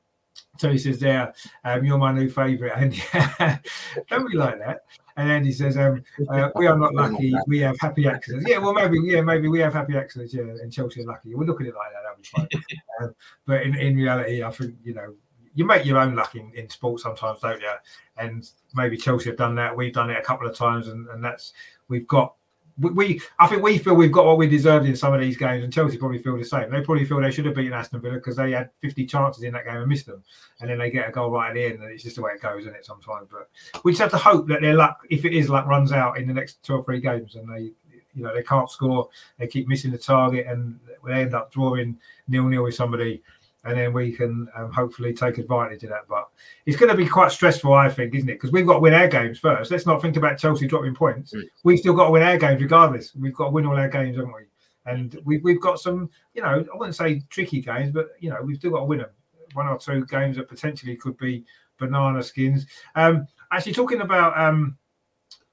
Tony says there, um, you're my new favourite, and don't be like that. And Andy says, um, uh, we are not lucky. We have happy accidents. Yeah, well, maybe, yeah, maybe we have happy accidents. Yeah, and Chelsea are lucky. We'll look at it like that. That'll be fine. um, but in, in reality, I think you know you make your own luck in, in sport sometimes, don't you? And maybe Chelsea have done that. We've done it a couple of times, and, and that's we've got we, we, I think we feel we've got what we deserved in some of these games, and Chelsea probably feel the same. They probably feel they should have beaten Aston Villa because they had 50 chances in that game and missed them, and then they get a goal right at the end, and it's just the way it goes, isn't it? Sometimes, but we just have to hope that their luck, if it is luck, runs out in the next two or three games, and they, you know, they can't score, they keep missing the target, and they end up drawing nil nil with somebody and then we can um, hopefully take advantage of that. But it's going to be quite stressful, I think, isn't it? Because we've got to win our games first. Let's not think about Chelsea dropping points. Mm. We've still got to win our games regardless. We've got to win all our games, haven't we? And we've, we've got some, you know, I wouldn't say tricky games, but, you know, we've still got to win them. One or two games that potentially could be banana skins. Um, actually, talking about um,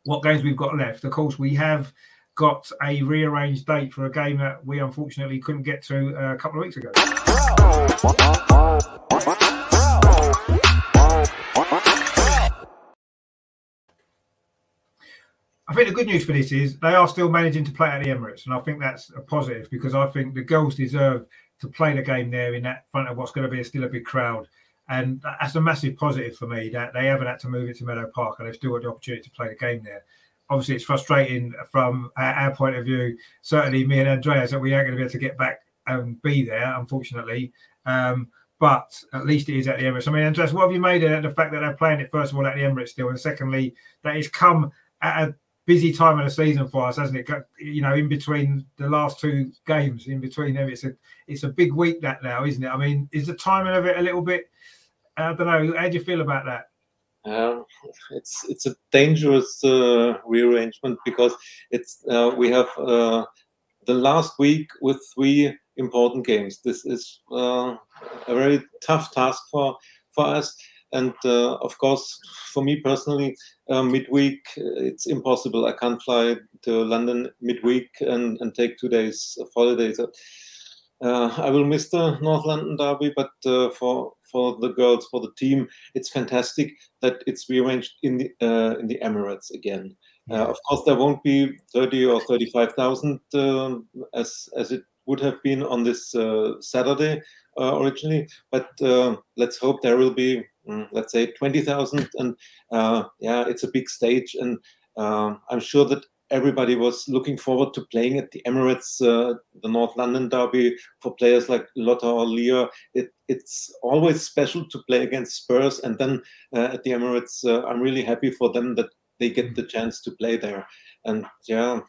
what games we've got left, of course, we have got a rearranged date for a game that we unfortunately couldn't get to uh, a couple of weeks ago. I think the good news for this is they are still managing to play at the Emirates, and I think that's a positive because I think the girls deserve to play the game there in that front of what's going to be still a big crowd, and that's a massive positive for me that they haven't had to move it to Meadow Park and they've still got the opportunity to play the game there. Obviously, it's frustrating from our point of view. Certainly, me and Andreas that we aren't going to be able to get back and be there, unfortunately. Um, but at least it is at the Emirates. I mean, Andreas, what have you made of the fact that they're playing it first of all at the Emirates still, and secondly that it's come at a busy time of the season for us, hasn't it? You know, in between the last two games, in between them, it's a it's a big week that now, isn't it? I mean, is the timing of it a little bit? I don't know. How do you feel about that? Uh, it's it's a dangerous uh, rearrangement because it's uh, we have uh, the last week with three important games. This is uh, a very tough task for for us and of course, for me personally, midweek it's impossible. I can't fly to London midweek and, and take two days of holidays. I will miss the North London derby, but for for the girls, for the team, it's fantastic that it's rearranged in the uh, in the Emirates again. Uh, of course, there won't be thirty or thirty-five thousand um, as as it would have been on this Saturday originally, but let's hope there will be Mm, let's say 20,000. And uh, yeah, it's a big stage. And uh, I'm sure that everybody was looking forward to playing at the Emirates, uh, the North London derby for players like Lotte or Leah. It, it's always special to play against Spurs. And then uh, at the Emirates, uh, I'm really happy for them that they get the chance to play there. And yeah,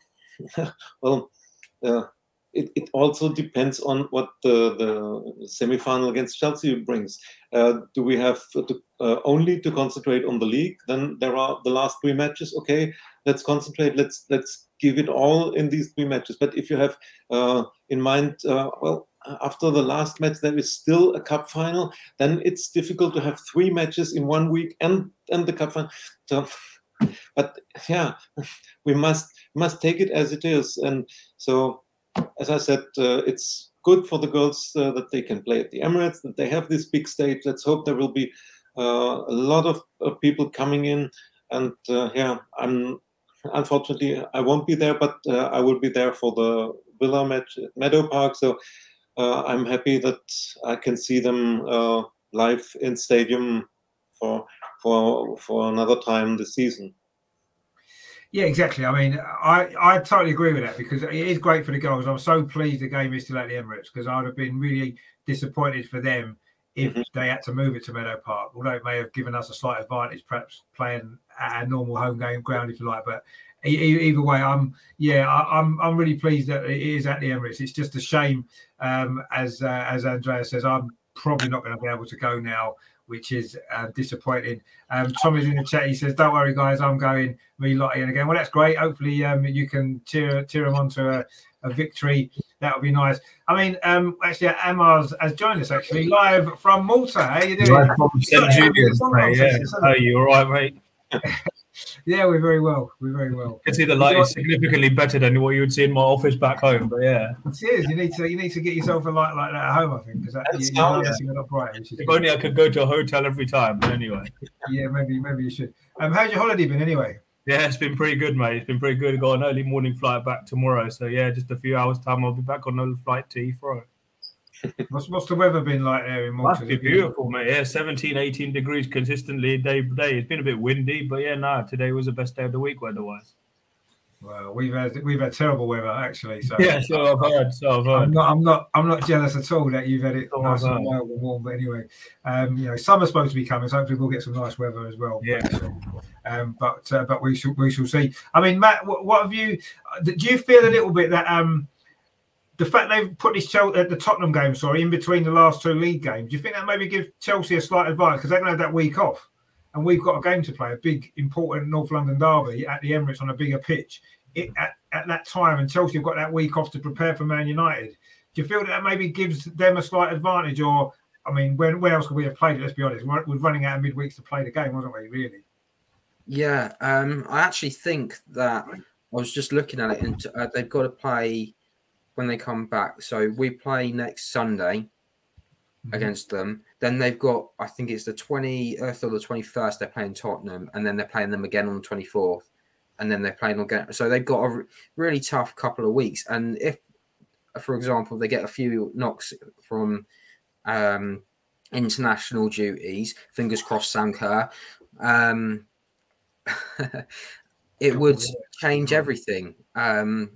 well, uh, it, it also depends on what the, the semi-final against Chelsea brings. Uh, do we have to, uh, only to concentrate on the league? Then there are the last three matches. Okay, let's concentrate. Let's let's give it all in these three matches. But if you have uh, in mind, uh, well, after the last match there is still a cup final, then it's difficult to have three matches in one week and and the cup final. So, but yeah, we must must take it as it is, and so as I said, uh, it's good for the girls uh, that they can play at the Emirates, that they have this big stage. Let's hope there will be uh, a lot of, of, people coming in. And yeah, I'm unfortunately I won't be there, but I will be there for the Villa match at Meadow Park. So I'm happy that I can see them live in stadium for for for another time this season. Yeah, exactly. I mean, I, I totally agree with that because it is great for the girls. I'm so pleased the game is still at the Emirates because I'd have been really disappointed for them if mm-hmm. they had to move it to Meadow Park. Although it may have given us a slight advantage, perhaps playing at a normal home game ground, if you like. But either way, I'm yeah, I, am I'm, I'm really pleased that it is at the Emirates. It's just a shame, um, as uh, as Andrea says, I'm probably not going to be able to go now which is uh, disappointing. Um, Tommy's in the chat. He says, "Don't worry, guys, I'm going me Lottie." And again, well, that's great. Hopefully, um, you can cheer cheer them on to a, a victory. That would be nice. I mean, um, actually, Amars has joined us actually live from Malta. How you doing? Live from St. Julian's, mate. Yeah. Are you all right, mate? Yeah, we're very well. We're very well. You can see the light is significantly better than what you would see in my office back home. But yeah, It is. You need to you need to get yourself a light like that at home. I think because that And you, you sound, know yeah. not bright. If good. only I could go to a hotel every time. But anyway, Yeah, maybe maybe you should. Um, how's your holiday been anyway? yeah, it's been pretty good, mate. It's been pretty good. Got an early morning flight back tomorrow. So yeah, just a few hours time, I'll be back on the flight to Heathrow. What's what's the weather been like there in Malta? Must be beautiful, mate. Yeah, 17, 18 degrees consistently day by day. It's been a bit windy, but yeah, no, today was the best day of the week weather-wise. Well, we've had we've had terrible weather actually. So Yeah, so I've heard. So I've I'm not I'm not I'm not jealous at all that you've had it Oh, nice and mild and warm. But anyway, um, you know, summer's supposed to be coming, so hopefully we'll get some nice weather as well. Yeah. Um, but uh, but we shall we shall see. I mean, Matt, what, what have you? uh, Do you feel a little bit that um the fact they've put this Chel- uh, the Tottenham game, sorry, in between the last two league games, do you think that maybe gives Chelsea a slight advantage because they're going to have that week off, and we've got a game to play, a big important North London derby at the Emirates on a bigger pitch it, at, at that time, and Chelsea have got that week off to prepare for Man United. Do you feel that, that maybe gives them a slight advantage, or I mean, when when else could we have played it? Let's be honest, we're, we're running out of midweeks to play the game, wasn't we? Really? Yeah, um, I actually think that I was just looking at it, and uh, they've got to play when they come back. So we play next Sunday against them. Then they've got, I think it's the 20th or the 21st, they're playing Tottenham, and then they're playing them again on the 24th, and then they're playing again. So they've got a really tough couple of weeks. And if, for example, they get a few knocks from um, international duties, fingers crossed, Sam Kerr. Um, it would change everything. Um,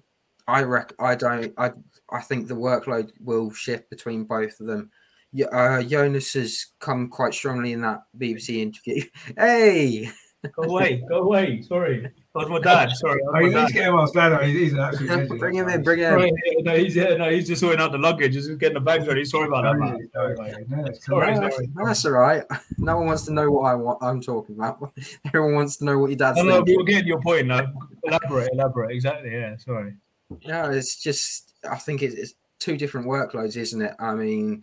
I rec- I don't. I I think the workload will shift between both of them. Y- Uh, Jonas has come quite strongly in that BBC interview. Hey, Go away, go away. Sorry, that my dad. Sorry, Oh, was he's dad. getting my stand He's, he's an absolute bring him in, bring him in. no, he's yeah, no, he's just sorting out the luggage, He's getting the bags ready. Sorry about that, man. No, no, no, Sorry, correct. sorry. No, that's all right. No one wants to know what I want. I'm talking about. Everyone wants to know what your dad's No, no, thinking. we're getting your point now. Elaborate, elaborate. Exactly. Yeah. Sorry. No, it's just I think it's, it's two different workloads, isn't it? I mean,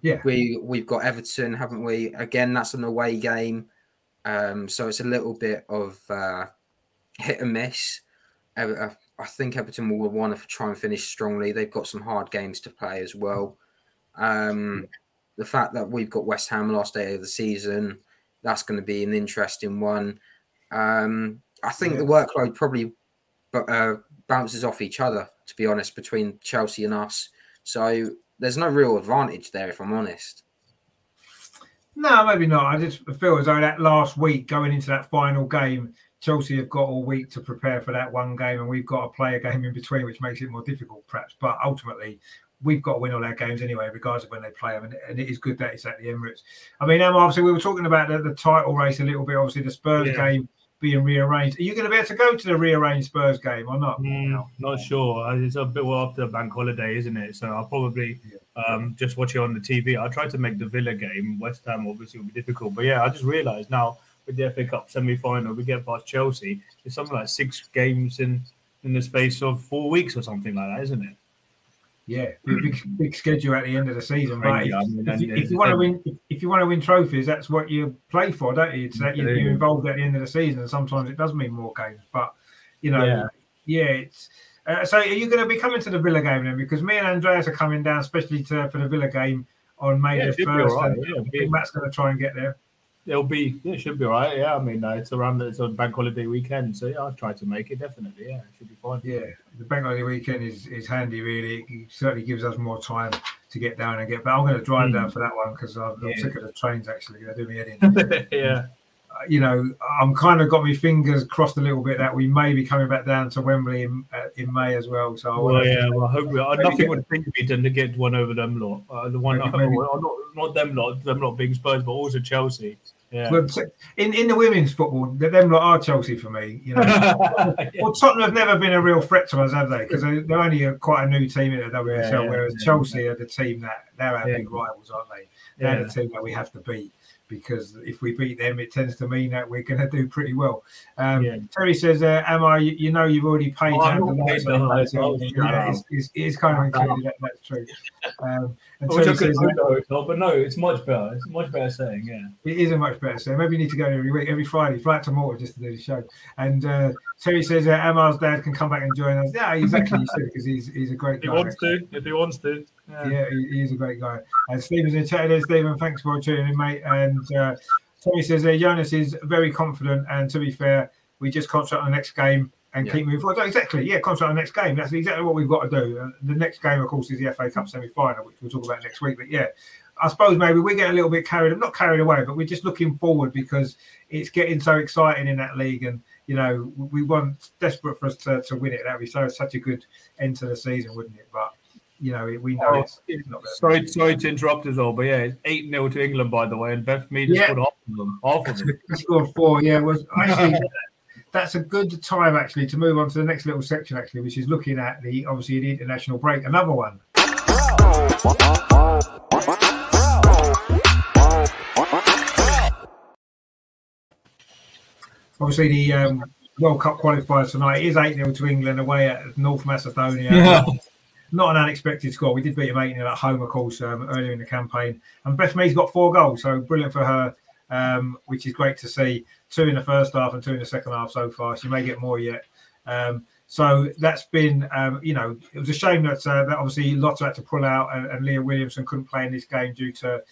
Yeah. we we've got Everton, haven't we? Again, that's an away game, um, so it's a little bit of uh, hit and miss. Uh, I think Everton will want to try and finish strongly. They've got some hard games to play as well. Um, the fact that we've got West Ham last day of the season, that's going to be an interesting one. Um, I think Yeah. the workload probably but, uh, bounces off each other, to be honest, between Chelsea and us. So there's no real advantage there, if I'm honest. No, maybe not. I just feel as though that last week going into that final game, Chelsea have got all week to prepare for that one game, and we've got to play a game in between, which makes it more difficult, perhaps. But ultimately, we've got to win all our games anyway, regardless of when they play them. And, and it is good that it's at the Emirates. I mean, Emma, obviously, we were talking about the, the title race a little bit. Obviously, the Spurs Yeah. game being rearranged. Are you going to be able to go to the rearranged Spurs game or not? Mm, not sure. Uh, It's a bit well after the bank holiday, isn't it? So I'll probably um, just watch it on the TV. I tried to make the Villa game. West Ham obviously will be difficult, but yeah, I just realised now with the FA Cup semi-final, we get past Chelsea. It's something like six games in in the space of four weeks or something like that, isn't it? Yeah, big, big, schedule at the end of the season, right? Yeah, I mean, if, you, if you want to win, if you want to win trophies, that's what you play for, don't you? It's that you- you're involved at the end of the season, and sometimes it does mean more games. But you know, Yeah. yeah, it's. Uh, so, are you going to be coming to the Villa game then? Because me and Andreas are coming down, especially to, for the Villa game on May Yeah, the it should be first. right, yeah, I think Matt's going to try and get there. It'll be it should be all right. Yeah, I mean uh, it's around it's a bank holiday weekend, so yeah, I'll try to make it definitely. Yeah, it should be fine. Yeah, the bank holiday weekend is, is handy, really. It certainly gives us more time to get down and get. But I'm going to drive Mm. down for that one because I'm, I'm Yeah. sick of the trains. Actually, they do me head in. yeah, you know, I'm kind of got my fingers crossed a little bit that we may be coming back down to Wembley in, uh, in May as well. So, I well, wanna- yeah. Well, I hope we, uh, nothing would think me than to get one over them lot. Uh, the one, Maybe- uh, maybe- not not them lot, them lot being Spurs, but also Chelsea. Yeah. In, in the women's football, th- them lot are Chelsea for me. You know, well, Tottenham have never been a real threat to us, have they? Because they, they're only a, quite a new team in the WSL, Yeah, yeah, whereas yeah. Chelsea are the team that they're our Yeah. big rivals, aren't they? They're yeah. the team that we have to beat because if we beat them, it tends to mean that we're going to do pretty well. Um, Yeah. Terry says, uh, "Am I? You, you know, you've already paid Oh, to the not paid on." the Yeah, it's, it's, it's kind of included. That, that's true. Um, and Terry says, go hotel, but no, it's much better. It's much better saying, yeah. It is a much better saying. Maybe you need to go every week, every Friday, fly out to Malta just to do the show. And uh, Terry says uh, Amar's dad can come back and join us. Yeah, exactly. You should because he's he's a great he guy. wants to, if he wants to. Yeah. Yeah, he, he is a great guy. And Stephen's in chat there. Stephen, thanks for tuning in, mate. And uh, Tommy says uh, Jonas is very confident. And to be fair, we just concentrate on the next game and Yeah. keep moving forward. Exactly. Yeah, concentrate on the next game. That's exactly what we've got to do. And the next game, of course, is the FA Cup semi final, which we'll talk about next week. But yeah, I suppose maybe we get a little bit carried, not carried away, but we're just looking forward because it's getting so exciting in that league. And, you know, we want desperate for us to, to win it. That would be so such a good end to the season, wouldn't it? But, you know, we know Oh, it's, it's not. Sorry, sorry to interrupt us all, but yeah, it's 8 0 to England, by the way, and Beth Mead Yeah. scored half of them. Half of them. Scored four. Yeah, was actually that's a good time actually to move on to the next little section actually, which is looking at the obviously the international break. Another one. Obviously, the um, World Cup qualifiers tonight is 8 0 to England away at North Macedonia. Yeah. Not an unexpected score. We did beat them 8 0 at home, of course, um, earlier in the campaign. And Beth Mead's got four goals, so brilliant for her, um, which is great to see. Two in the first half and two in the second half so far. She may get more yet. Um, so that's been, um, you know, it was a shame that, uh, that obviously Lotte had to pull out and, and Leah Williamson couldn't play in this game due to,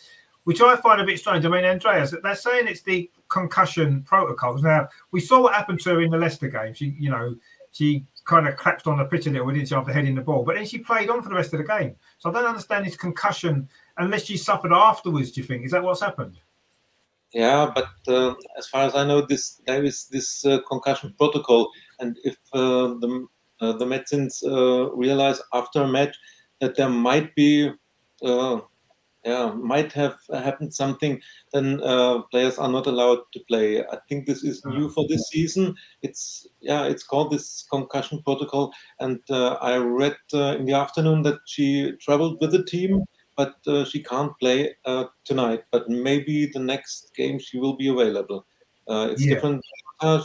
which I find a bit strange. I mean, Andreas, they're saying it's the concussion protocols. Now, we saw what happened to her in the Leicester game. She, you know, she kind of collapsed on the pitch a little, didn't she, after heading the ball, but then she played on for the rest of the game. So I don't understand this concussion unless she suffered afterwards. Do you think is that what's happened? Yeah, but uh, as far as I know, this there is this uh, concussion protocol, and if uh, the uh, the medicines uh, realize after a match that there might be, uh, yeah, might have happened something, then uh, players are not allowed to play. I think this is new for this season. It's yeah, it's called this concussion protocol, and uh, I read uh, in the afternoon that she traveled with the team but uh, she can't play uh, tonight. But maybe the next game she will be available. Uh, it's Yeah. different.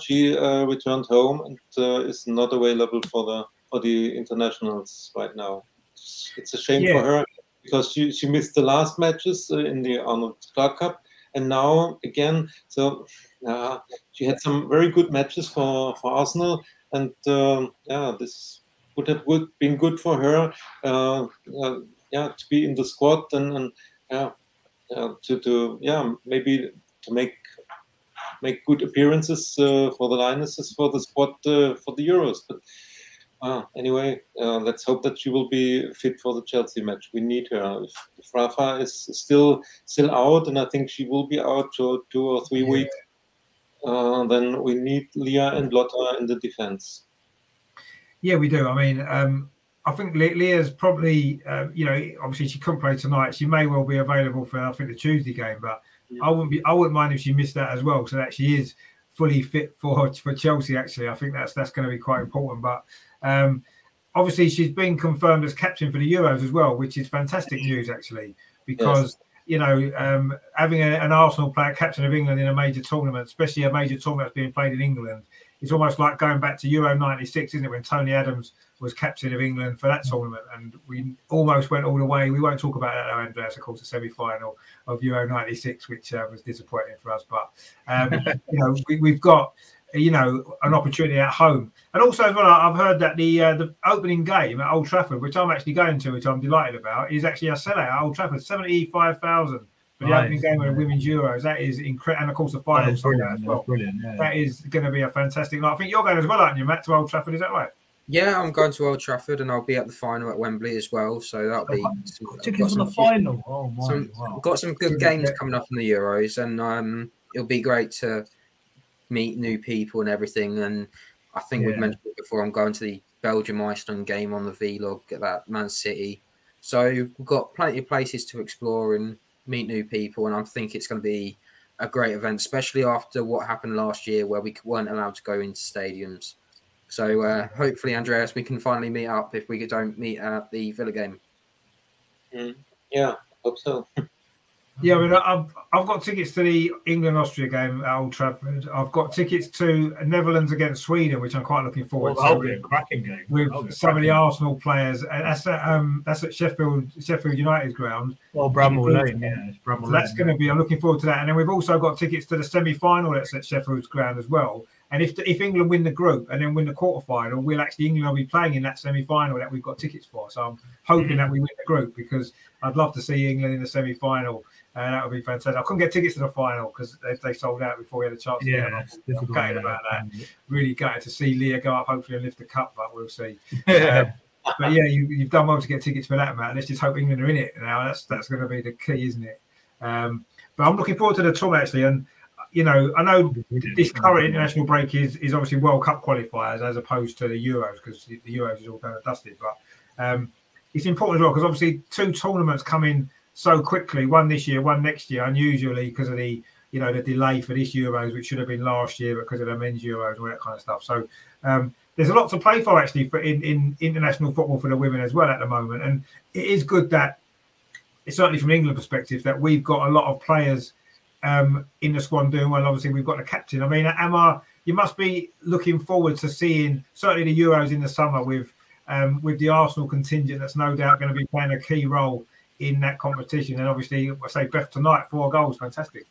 She uh, returned home and uh, is not available for the for the internationals right now. It's, it's a shame Yeah. for her because she, she missed the last matches uh, in the Arnold Clark Cup, and now again. So uh, she had some very good matches for for Arsenal, and um, yeah, this would have been good for her. Uh, uh, yeah, to be in the squad and, and yeah, uh, to to yeah maybe to make make good appearances uh, for the Lionesses for the squad uh, for the Euros. But uh, anyway, uh, let's hope that she will be fit for the Chelsea match. We need her. If, if Rafa is still still out, and I think she will be out for two or three Yeah. weeks, uh, then we need Leah and Lotte in the defense. Yeah, we do. I mean, um, I think Le- Leah's probably, uh, you know, obviously she couldn't play tonight. She may well be available for I think the Tuesday game, but I wouldn't be. I wouldn't mind if she missed that as well, so that she is fully fit for for Chelsea. Actually, I think that's that's going to be quite important. But um, obviously, she's been confirmed as captain for the Euros as well, which is fantastic news actually, because. You know, um, having a, an Arsenal player captain of England in a major tournament, especially a major tournament that's being played in England, it's almost like going back to Euro '96, isn't it? When Tony Adams was captain of England for that tournament, and we almost went all the way. We won't talk about that, though, Andreas. Of course, the semi-final of Euro '96, which uh, was disappointing for us. But um, you know, we, we've got you know an opportunity at home, and also as well, I've heard that the uh, the opening game at Old Trafford, which I'm actually going to, which I'm delighted about, is actually a sellout at Old Trafford, seventy-five thousand for the Nice. opening game of the Women's Euros. That is incredible, and of course the final is brilliant. as That's well. brilliant. Yeah. That is going to be a fantastic night. I think you're going as well, aren't you, Matt, to Old Trafford? Is that right? Yeah, I'm going to Old Trafford and I'll be at the final at Wembley as well. So that'll be some, got Tickets for the some- final. Oh my! some, wow. Got some good games coming up in the Euros, and um, it'll be great to meet new people and everything. And I think Yeah. we've mentioned it before. I'm going to the Belgium Iceland game on the vlog at that Man City, so we've got plenty of places to explore and meet new people. And I think it's going to be a great event, especially after what happened last year, where we weren't allowed to go into stadiums. So uh, hopefully, Andreas, we can finally meet up if we don't meet at the Villa game. Yeah, hope so. Yeah, I mean, I've, I've got tickets to the England Austria game at Old Trafford. I've got tickets to Netherlands against Sweden, which I'm quite looking forward Well, to. be a cracking game. With That'll some of the Arsenal players, and that's at um that's at Sheffield Sheffield United's ground. Well, Bramall Lane, yeah, it's Bramall So that's going to be. I'm looking forward to that. And then we've also got tickets to the semi-final that's at Sheffield's ground as well. And if if England win the group and then win the quarter-final, we'll actually England will be playing in that semi-final that we've got tickets for. So I'm hoping that we win the group because I'd love to see England in the semi-final. And that would be fantastic. I couldn't get tickets to the final because they, they sold out before we had a chance. to get Yeah, them. it's I'm difficult. gutted about that. Really gutted to see Leah go up, hopefully, and lift the cup, but we'll see. Yeah. But yeah, you, you've done well to get tickets for that, Matt. Let's just hope England are in it now. That's that's going to be the key, isn't it? Um, but I'm looking forward to the tour actually, and you know, I know this current international break is is obviously World Cup qualifiers as opposed to the Euros because the Euros is all done and dusted. But um, it's important as well because obviously two tournaments come in so quickly. One this year, one next year. Unusually because of the you know the delay for this Euros, which should have been last year because of the men's Euros all that kind of stuff. So um, there's a lot to play for actually for in, in international football for the women as well at the moment, and it is good that it's certainly from England perspective that we've got a lot of players um, in the squad doing well. Obviously, we've got the captain. I mean, Emma, you must be looking forward to seeing certainly the Euros in the summer with um, with the Arsenal contingent. That's no doubt going to be playing a key role in that competition. And obviously, I say Beth tonight, four goals, fantastic.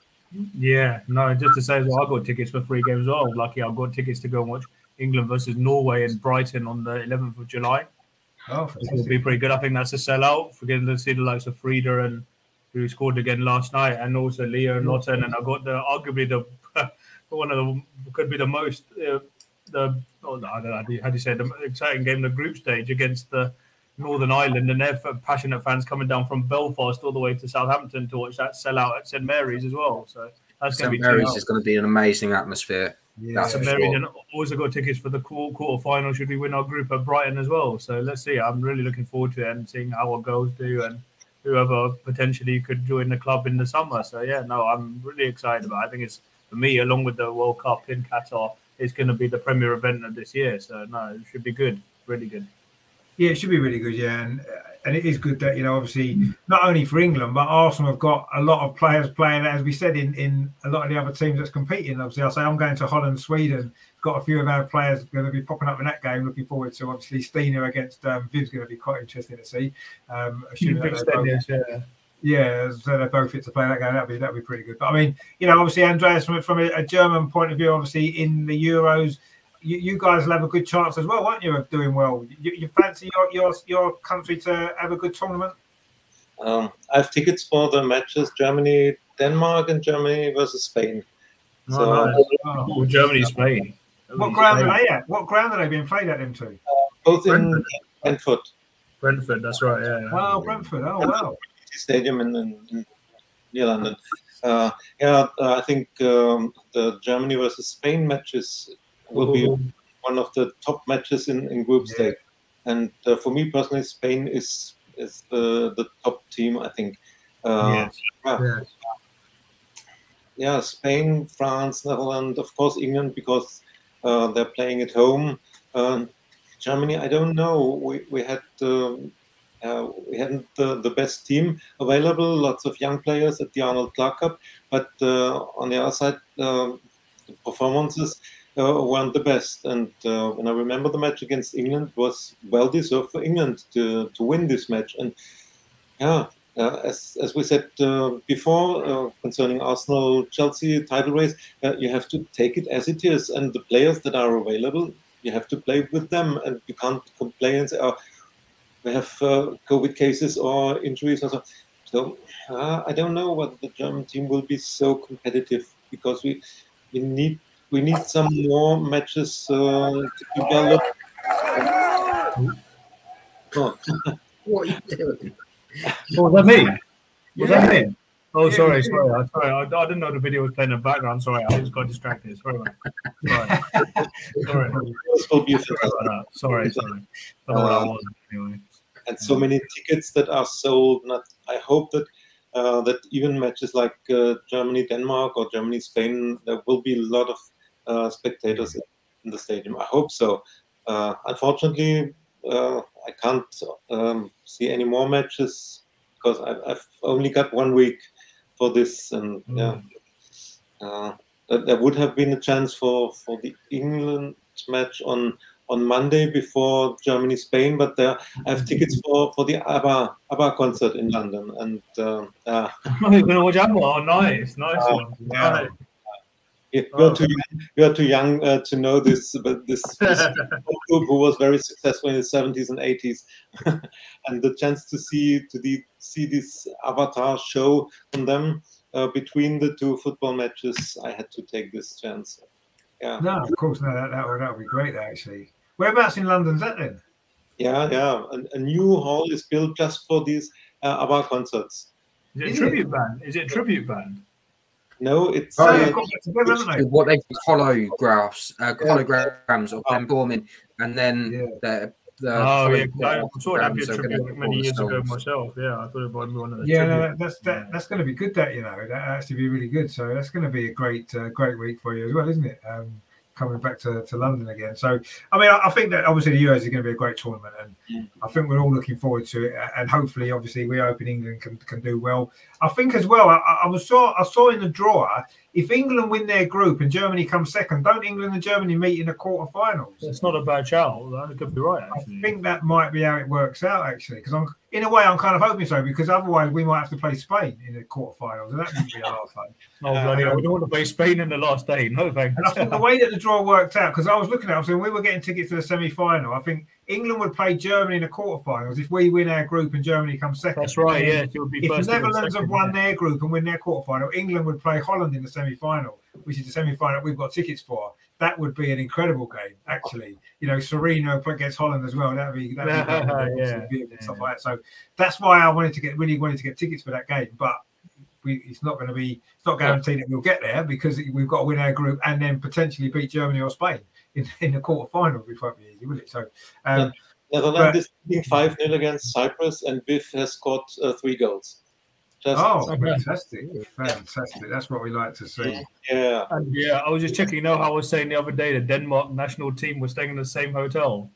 Yeah, no, just to say well, I got tickets for three games as well. Lucky I got tickets to go and watch England versus Norway in Brighton on the 11th of July. Oh, fantastic. be pretty good. I think that's a sellout. We're getting to see the likes of Frida and who scored again last night, and also Leah and Lotte. And I got the arguably the one of the could be the most uh, the oh, I don't know, how do you- how do you say the exciting game in the group stage against the Northern Ireland and their f- passionate fans coming down from Belfast all the way to Southampton to watch that sellout at St Mary's as well. So that's going St to be Mary's is going to be an amazing atmosphere. Yeah. That's St Mary's sure. and also got tickets for the quarter final. Should we win our group at Brighton as well? So let's see. I'm really looking forward to it and seeing how our girls do and whoever potentially could join the club in the summer. So yeah, no, I'm really excited about. It. I think it's for me, along with the World Cup in Qatar, it's going to be the premier event of this year. So no, it should be good, really good. Yeah, it should be really good. Yeah, and uh, and it is good that you know obviously not only for England but Arsenal have got a lot of players playing as we said in in a lot of the other teams that's competing. Obviously, I say I'm going to Holland, Sweden. Got a few of our players going to be popping up in that game. Looking forward to obviously Stina against um, Viv's going to be quite interesting to see. Um, assuming that both- yeah. yeah, so they're both fit to play that game. That'd be that'd be pretty good. But I mean, you know, obviously Andreas from from a, a German point of view, obviously in the Euros, you, you guys will have a good chance as well, won't you, of doing well? You, you fancy your, your your country to have a good tournament? Um, I have tickets for the matches Germany, Denmark, and Germany versus Spain. So Oh, nice. Oh. Oh, Germany, Spain. What ground are they at? What ground are they being played at them two? both in Brentford. Brentford Brentford, that's right. Yeah. yeah. Wow, Brentford. Oh wow. Stadium in, in, in near London. Uh, yeah, uh, I think um, the Germany versus Spain matches will be one of the top matches in, in group stage. And uh, for me personally, Spain is is the, the top team. I think. Uh, Yes. yeah. yeah, Spain, France, Netherlands, of course, England because uh, they're playing at home. Um, Germany, I don't know. We we had um, uh, we hadn't the, the best team available. Lots of young players at the Arnold Clark Cup, but uh, on the other side, um the performances uh, weren't the best. And uh, when I remember the match against England, was well deserved for England to to win this match. And yeah, uh, as, as we said uh, before uh, concerning Arsenal Chelsea title race, uh, you have to take it as it is, and the players that are available, you have to play with them, and you can't complain and say, "Oh, we have COVID cases or injuries or so." So I don't know whether the German team will be so competitive because we we need we need some more matches uh, to develop. Oh, What are you doing? Oh, was that me? Was Yeah. that me? Oh, sorry, sorry, I, sorry. I, I didn't know the video was playing in the background. Sorry, I just got distracted. Sorry, man. Sorry, sorry, this will be a sorry about that. Sorry, sorry. Don't know what I was anyway. and so many tickets that are sold. Not, I hope that uh, that even matches like uh, Germany, Denmark, or Germany, Spain, there will be a lot of spectators in the stadium. I hope so. Uh, unfortunately, uh, I can't um, see any more matches because I've, I've only got one week for this, and Mm. yeah, uh, there would have been a chance for for the England match on on Monday before Germany Spain, but there I have tickets for for the ABBA ABBA concert in London, and uh, uh, Oh, you're gonna watch ABBA? Oh, nice, nice Oh, one. yeah. Nice. You're Oh. too young, you're too young uh, to know this, but this, this group who was very successful in the 70s and 80s, and the chance to see to the see this Avatar show from them uh, between the two football matches, I had to take this chance. Yeah, No, of course, no, that, that, would, that would be great, actually. Whereabouts in London's that then? yeah, yeah. A, a new hall is built just for these uh, ABBA concerts. Is it a tribute band? Is it a tribute band? No, it's Oh, uh, they've got that they? what they holographs, uh, Yeah. holograms of them forming, and then Yeah. the the oh yeah, coloured 'cause I saw that be a tribute gonna like many years ago myself. Yeah, I thought it might be one of the Yeah, no, that's that, that's going to be good. That you know, that actually be really good. So that's going to be a great, uh, great week for you as well, isn't it? Um, coming back to, to London again. So, I mean, I, I think that obviously the US is going to be a great tournament, and Mm. I think we're all looking forward to it. And hopefully, obviously, we hope in England can, can do well. I think as well. I, I was saw I saw in the drawer if England win their group and Germany comes second, don't England and Germany meet in the quarterfinals? It's not a bad shout. That could be right I think that might be how it works out actually, because I'm in a way I'm kind of hoping so because otherwise we might have to play Spain in the quarterfinals, and that would be a lot of fun. Oh bloody! We don't want to play Spain in the last day. No thanks. And I think the way that the draw worked out, because I was looking at, it, I was saying we were getting tickets to the semi-final. I think England would play Germany in the quarterfinals if we win our group and Germany comes second. That's right. Yeah, it would be If the and Netherlands have won yeah. their group and win their quarterfinal, England would play Holland in the semi-final, which is the semi-final we've got tickets for. That would be an incredible game, actually. You know, Sarina against Holland as well. That'd be that'd be, that'd be Yeah, beautiful and stuff like that. So that's why I wanted to get really wanted to get tickets for that game, but. We, it's not going to be. It's not guaranteed that we'll get there because we've got to win our group and then potentially beat Germany or Spain in, in the quarterfinals, which won't be easy, will it? So, um, Netherlands is leading 5 0 against Cyprus, and Viv has scored uh, three goals. Just, oh, fantastic, fantastic! That's what we like to see. yeah. Yeah, I was just checking. You know how I was saying the other day the Denmark national team was staying in the same hotel.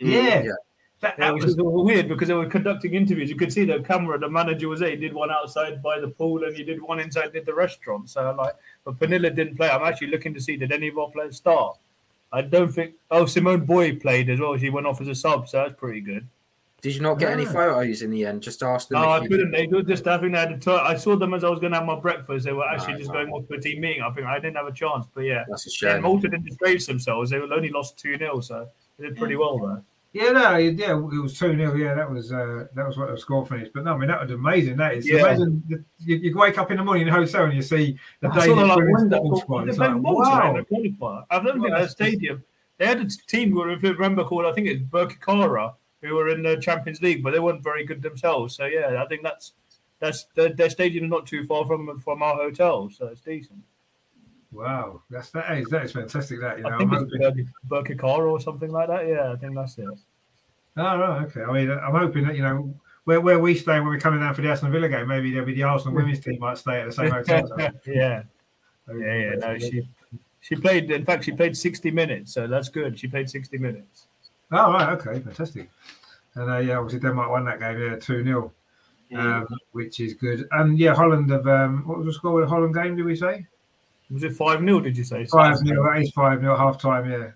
Mm. Yeah, Yeah. that, that which was is weird because they were conducting interviews. You could see the camera. The manager was there. He did one outside by the pool, and he did one inside at the restaurant. So I'm like, but Pernille didn't play. I'm actually looking to see did any of our players start. I don't think. Oh, Simone Boye played as well. She went off as a sub, so that's pretty good. Did you not get any ah. photos in the end? Just ask them. No, I couldn't. They were just having that. I saw them as I was going to have my breakfast. They were actually Right, just right. going off to a team meeting. I think I didn't have a chance, but yeah. That's a Yeah. Malta didn't disgrace themselves. They only lost 2 0, so they did pretty hmm. well there. Yeah, no, yeah, it was two 0 Yeah, that was uh, that was what the score finished. But no, I mean that was amazing. That is Yeah. imagine the, you, you wake up in the morning in a hotel and you see the I Danish like women's wonder- football squad. It's like, wow. the qualifier. I don't been that that's- stadium. They had a team who, if you remember, called I think it's Birkirkara, who were in the Champions League, but they weren't very good themselves. So yeah, I think that's that's their, their stadium is not too far from from our hotel, so it's decent. Wow, that's that is that is fantastic. That you know, I I'm think hoping. it's Berk- Birkirkara or something like that. Yeah, I think that's it. Oh, right, okay. I mean, I'm hoping that you know where, where we stay when we're coming down for the Aston Villa game. Maybe there'll be the Arsenal women's team might stay at the same hotel. yeah, yeah, yeah. No, she she played. In fact, she played sixty minutes, so that's good. She played sixty minutes. Oh, right, okay, fantastic. And uh, yeah, obviously Denmark won that game, yeah, two 0 Mm. um, which is good. And yeah, Holland have um, what was the score of the Holland game? Did we say Was it five 0 Did you say five 0 That is five 0 half time. Yeah,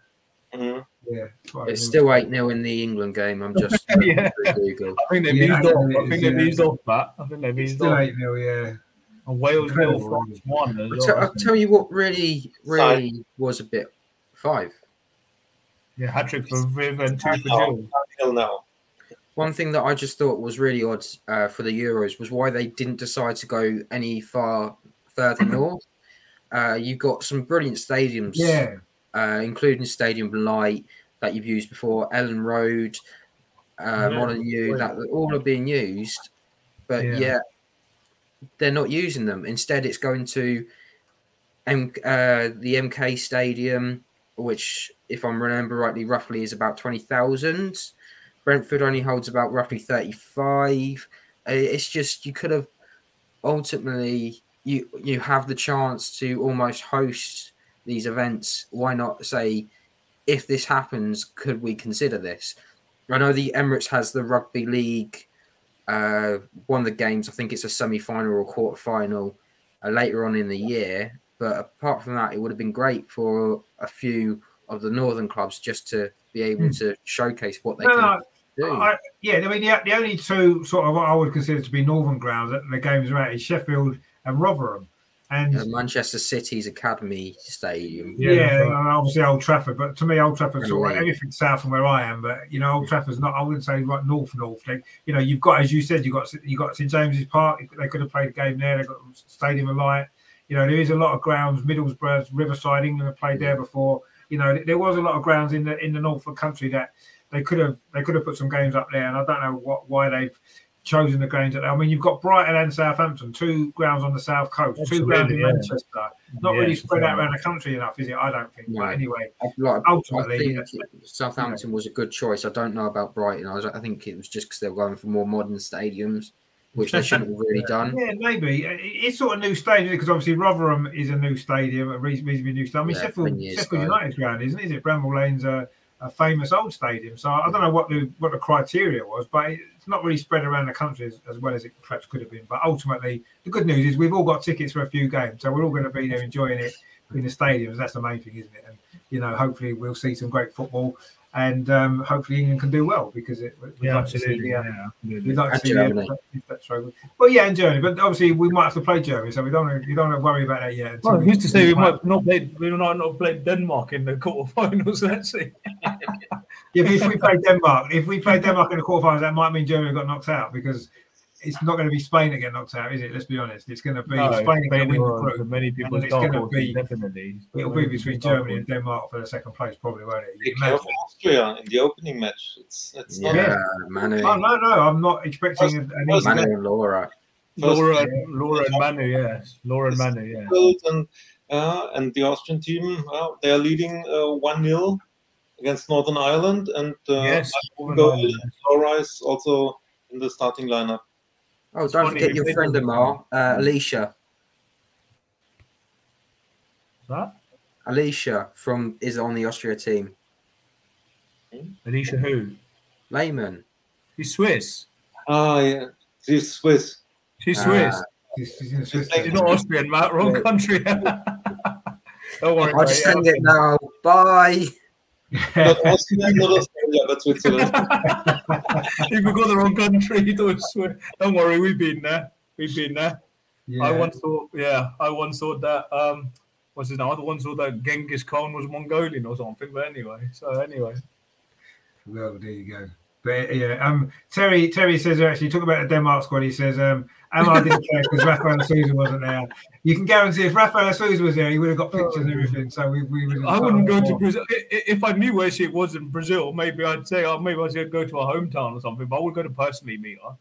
Mhm. yeah. It's still 8 0 in the England game. I'm just Yeah. Google. I think they've Yeah, eased off. know it I think is, they've yeah. eased off that. I think they've It's eased still off. eight 0 Yeah. And Wales nil, France one I'll, t- well. I'll tell you what really, really was a bit five. Yeah, hat trick for Viv and two for Now, Jill. Until now. One thing that I just thought was really odd uh, for the Euros was why they didn't decide to go any far further north. Uh, you've got some brilliant stadiums, Yeah. uh, including Stadium Light that you've used before, Elland Road, uh, Yeah, Molyneux, great. that all are being used, but Yeah. they're not using them. Instead, it's going to M- uh, the MK Stadium, which, if I remember rightly, roughly is about twenty thousand. Brentford only holds about roughly thirty-five. Uh, It's just you could have ultimately you you have the chance to almost host these events. Why not say, if this happens, could we consider this? I know the Emirates has the rugby league. Uh, one of the games, I think it's a semi-final or quarter-final uh, later on in the year. But apart from that, it would have been great for a few of the northern clubs just to be able Hmm. to showcase what they No, can no, do. I, yeah, I mean, the, the only two sort of what I would consider to be northern grounds that the games are at is Sheffield and Rotherham. And Uh, Manchester City's academy stadium. yeah, Yeah, and obviously Old Trafford, but to me, Old Trafford's sort of Right. everything south from where I am. But you know, Old Trafford's not. I wouldn't say right north north. Like, you know, you've got as you said, you got you got St James's Park. They could have played a game there. They got Stadium of Light. You know, there is a lot of grounds. Middlesbrough, Riverside, England have played there before. You know, there was a lot of grounds in the in the north of the country that they could have they could have put some games up there. And I don't know what why they've chosen the games. That, I mean, you've got Brighton and Southampton, two grounds on the south coast, two grounds in. Manchester. Not Yeah, really spread out around the country enough, is it? I don't think. No. But anyway, I, like, Ultimately, Southampton was a good choice. I don't know about Brighton. I, was, I think it was just because they were going for more modern stadiums, which they shouldn't have really done. yeah, maybe it's sort of new stadium because obviously Rotherham is a new stadium, a reasonably new stadium. I mean, Yeah, Sheffield, 10 years Sheffield. United's ground, isn't it? Is it? Bramall Lane's a, a famous old stadium. So I don't know what the what the criteria was, but not really spread around the country as, as well as it perhaps could have been. But ultimately, the good news is we've all got tickets for a few games, so we're all going to be there enjoying it in the stadiums. That's the main thing, isn't it? And you know, hopefully we'll see some great football, and um, hopefully England can do well because it. we'd Yeah, like to see absolutely. uh, Yeah. We'd like to see Germany. that, if that's right. Well, yeah, in Germany, but obviously we might have to play Germany, so we don't want you don't want to worry about that yet. until Well, who's to say we play. might not play? We might not play Denmark in the quarterfinals. Let's see. Yeah, but if we play Denmark, if we play Denmark in the quarterfinals, that might mean Germany got knocked out because it's not going to be Spain that get knocked out, is it? Let's be honest. It's going to be No, Spain are going to win the or group. Many people then it's gonna be- definitely. It'll be between Germany and Denmark for the second place, probably, won't it? Be You imagine? Austria in the opening match. It's it's not Yeah, Manu, Oh no, no, I'm not expecting an an easy Manu and Laura. Laura, Yeah. Laura and Manu, yes. Laura and Manu, yeah. and uh, and the Austrian team well, they are leading uh, one 0 against Northern Ireland and uh, Yes. goal. Laura is also in the starting lineup. Oh, It's don't funny, forget your friend them Amar, uh, Alicia. That? Alicia from is on the Austria team. Alicia who? Lehmann. She's Swiss. Ah, yeah, she's Swiss. She's Swiss. She's- she's. She's She's not Austrian, Matt. Wrong Yeah. country. Don't worry. I'll just send it now. Bye. Switzerland. if we got the wrong country, don't swear. Don't worry, we've been there. We've been there. Yeah. I once thought, yeah, I once thought that. Um, what's his name? I once thought that Genghis Khan was Mongolian or something. But anyway, so anyway, Well, there you go. But yeah, um, Terry Terry says actually talk about the Denmark squad. He says, um, Amar didn't care because Rafaelle Souza wasn't there. You can guarantee if Rafaelle Souza was there, he would have got pictures and oh. everything. So we, we would. I wouldn't go to Brazil I- i- if I knew where she was in Brazil. Maybe I'd say, oh, maybe I'd go to her hometown or something. But I would go to personally meet her.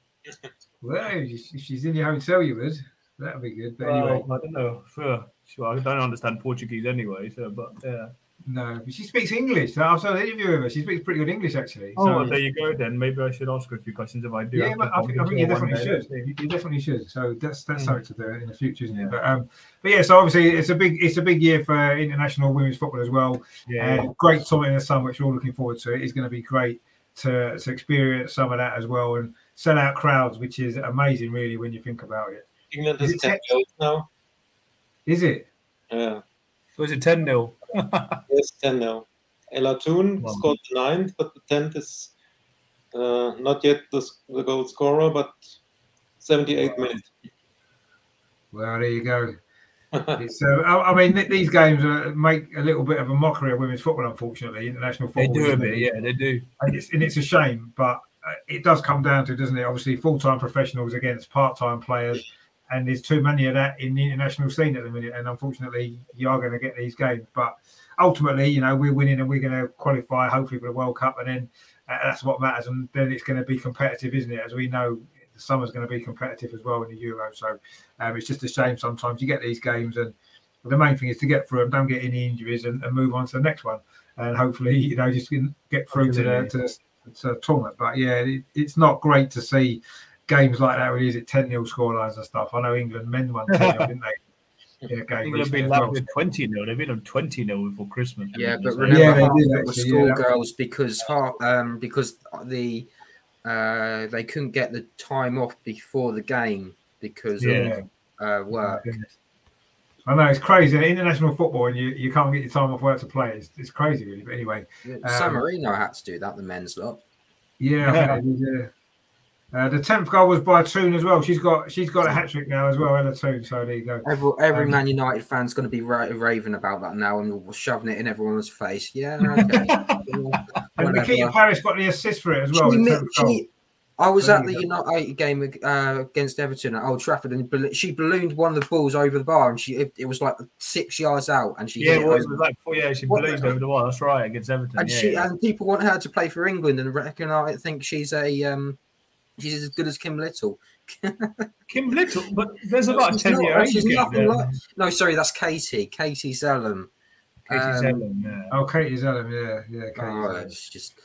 Well, if she's in your hotel, you would. That'd be good. But anyway, Well, I don't know. Sure, sure. I don't understand Portuguese anyway. So, but yeah. No, but she speaks English. So I've saw an interview with her. She speaks pretty good English actually. Oh, So, well, there you go. Then maybe I should ask her a few questions if I do. yeah, have but I think, I think you definitely day. should. You, you definitely should. So that's that's Mm. something to do in the future, isn't Yeah. it? But um, but yeah. So obviously it's a big it's a big year for international women's football as well. Yeah, and great tournament in the sun, which we're all looking forward to. It is going to be great to, to experience some of that as well and sell out crowds, which is amazing, really, when you think about it. England Is is it 10 tech? goals now. Is it? Yeah, was it 10 0? yes, 10 now. Ella Toone Wow. scored the ninth, but the 10th is uh, not yet the, s- the goal scorer, but 78 minutes. Well, there you go. It's, uh, I, I mean, th- these games uh, make a little bit of a mockery of women's football, unfortunately, international football. They football. do a bit, yeah, they do. and it's, and it's a shame, but uh, it does come down to, doesn't it? Obviously, full-time professionals against part-time players, and there's too many of that in the international scene at the minute. And unfortunately, you are going to get these games. But ultimately, you know, we're winning and we're going to qualify, hopefully, for the World Cup, and then uh, that's what matters. And then it's going to be competitive, isn't it? As we know, the summer's going to be competitive as well in the Euro. So um, it's just a shame sometimes you get these games, and the main thing is to get through them, don't get any injuries, and, and move on to the next one. And hopefully, you know, just get through to the, to the to the tournament. But yeah, it, it's not great to see games like that. where is it 10 0 scorelines and stuff? I know England men won 10 0, didn't they? In a game England have recently been as lapped well. with 20 0. They've been on 20 0 before Christmas. Yeah, but So- remember Yeah, they did of it was yeah, schoolgirls because half, um because the uh they couldn't get the time off before the game because Yeah. of uh, work. I know it's crazy. International football, and you, you can't get your time off work to play. It's, it's crazy, really. But anyway, San Um, Marino had to do that. The men's lot. yeah. I Yeah. think yeah. Uh, the tenth goal was by Toone as well. She's got she's got a hat trick now as well, Ella Toone. So there you go. Every, every Um, Man United fan's going to be ra- raving about that now and shoving it in everyone's face. Yeah, okay. And Whatever. Nikita Parris got the assist for it as well. She the mi- 10th goal. she- I was There at the go. United game uh, against Everton at Old Trafford, and she ballooned one of the balls over the bar, and she it, it was like six yards out, and she Yeah, hit it it was, it over. was like four, yeah, she What believed the- over the wall. That's right against Everton. and yeah, she yeah. and people want her to play for England and reckon I think she's a um she's as good as Kim Little. Kim Little, but there's about a ten not- year age she's gap there. like- No, sorry, that's Katie. Katie Zelem. Katie Um, Zelem, yeah. Oh, Katie's Ellen, yeah, yeah, Katie's Oh, Ellen. it's just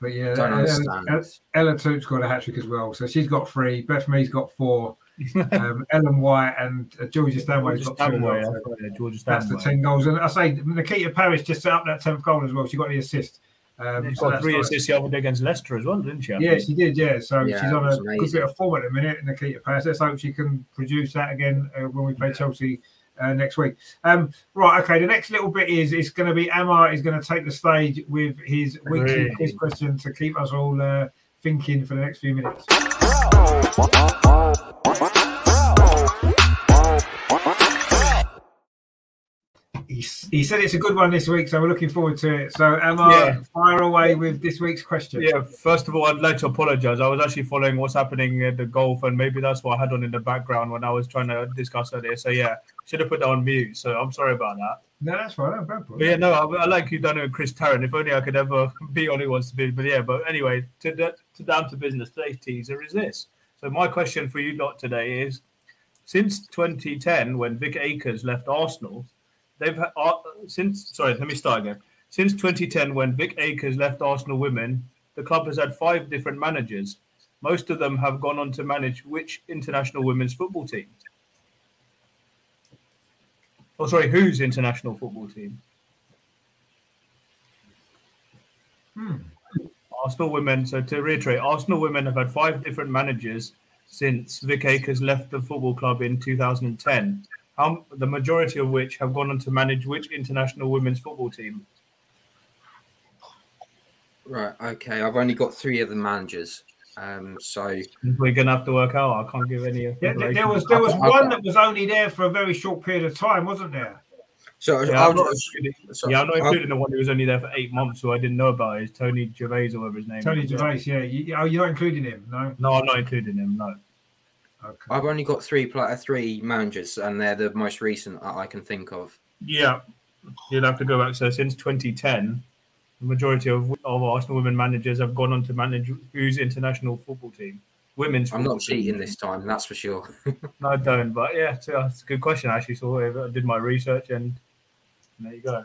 But yeah, Don't Ella, understand. Ella, Ella Toone's got a hat trick as well. So she's got three. Beth Mead's got four. um, Ellen White and uh, Georgia Stanway's Georgia got two. Stanway, well. that's right, yeah, Georgia That's the 10 goals. And I say Nikita Parris just set up that 10th goal as well. She got the assist. Um, She so got three nice. assists the other day against Leicester as well, didn't she? I Yeah, think? she did. Yeah, so Yeah, she's on a was good bit of form at the minute, and Nikita Parris. Let's hope she can produce that again uh, when we play Chelsea uh, next week. Um, right, okay. The next little bit is it's going to be Amar is going to take the stage with his weekly Really? quiz question to keep us all uh, thinking for the next few minutes. He, he said it's a good one this week, so we're looking forward to it. So, Amar, Yeah. fire away with this week's question. Yeah, first of all, I'd like to apologize. I was actually following what's happening at the golf, and maybe that's what I had on in the background when I was trying to discuss earlier. So, yeah, should have put that on mute. So, I'm sorry about that. No, that's fine. But yeah, no, I, I like you done it with Chris Tarrant. If only I could ever be on who wants to be. But yeah, but anyway, to, to down to business. Today's teaser is this. So my question for you lot today is: since 2010, when Vic Akers left Arsenal, they've had uh, since. Sorry, let me start again. Since 2010, when Vic Akers left Arsenal Women, the club has had five different managers. Most of them have gone on to manage which international women's football team? Oh, sorry, whose international football team? Hmm. Arsenal women. So to reiterate, Arsenal women have had five different managers since Vic Akers left the football club in 2010. How, the majority of which have gone on to manage which international women's football team? right. Okay, I've only got three of the managers. Um, so We're gonna have to work out. I can't give any. Yeah, there, there was there was I've- I've one that was only there for a very short period of time, wasn't there? so Yeah, I'll I'm not including, so yeah, I'm not I'll- the one who was only there for eight months, who I didn't know about. Is Tony Gervaise or whatever his name. Is. Tony is. Gervaise, yeah. You, oh, you're not including him, no? No, I'm not including him. No. Okay. I've only got three pla- three managers, and they're the most recent that I can think of. Yeah, you'd have to go back. So since 2010, the majority of, of Arsenal women managers have gone on to manage whose international football team, women's. I'm not team. cheating this time, that's for sure. No, I don't. But yeah, it's, uh, it's a good question. I actually saw it. I did my research, and there you go.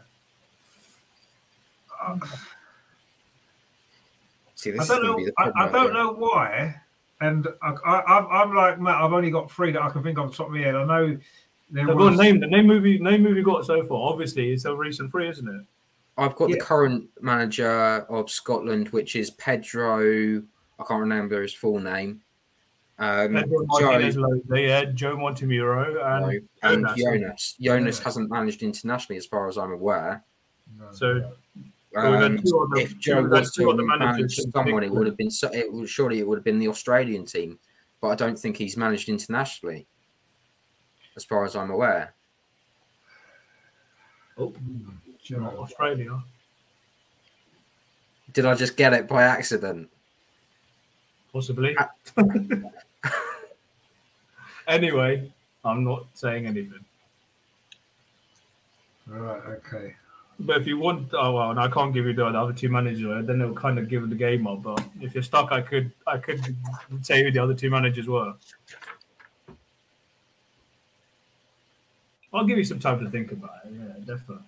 See, I don't know. I. I don't know why. And I, I, I'm- I'm like Matt. I've only got three that I can think of off the top of my head. I know there No, go on, was. name the name movie. Name movie got so far. Obviously, it's a recent three, isn't it? I've got Yeah. the current manager of Scotland, which is Pedro. I can't remember his full name. Um, Pedro Joe, Martinez Losa, yeah, Joe Montemuro, and and Jonas. Jonas. Jonas hasn't managed internationally, as far as I'm aware. No. so Well, Um, other- if Joe was two to other managers manage someone, it would have been so, it would, surely it would have been the Australian team, but I don't think he's managed internationally, as far as I'm aware. oh, Australia. Did I just get it by accident? Possibly. anyway, I'm not saying anything. All right. Okay. But if you want, oh well, and I can't give you the other two managers. Then it'll kind of give the game up. But if you're stuck, I could, I could say who the other two managers were. I'll give you some time to think about it. Yeah, definitely.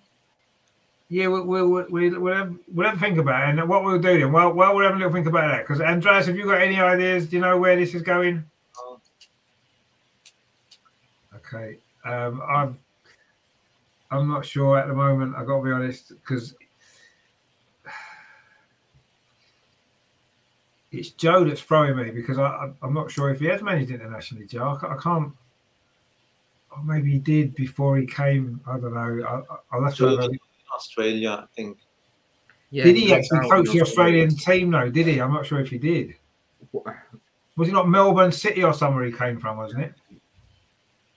Yeah, we'll, we'll, we'll, we'll, have, we'll have a think about it. And what we'll do then, well, well we'll have a little think about that. Because, Andreas, have you got any ideas? Do you know where this is going? Okay. Um, I'm, I'm not sure at the moment. I've got to be honest, because it's Joe that's throwing me because I, I, I'm not sure if he has managed internationally, Joe. I, I can't. Or maybe he did before he came. I don't know. I, I'll have to. Have Australia, I think. Yeah, did he got actually out in coach the Australian team though? Did he? I'm not sure if he did. Was it not Melbourne City or somewhere he came from? Wasn't it?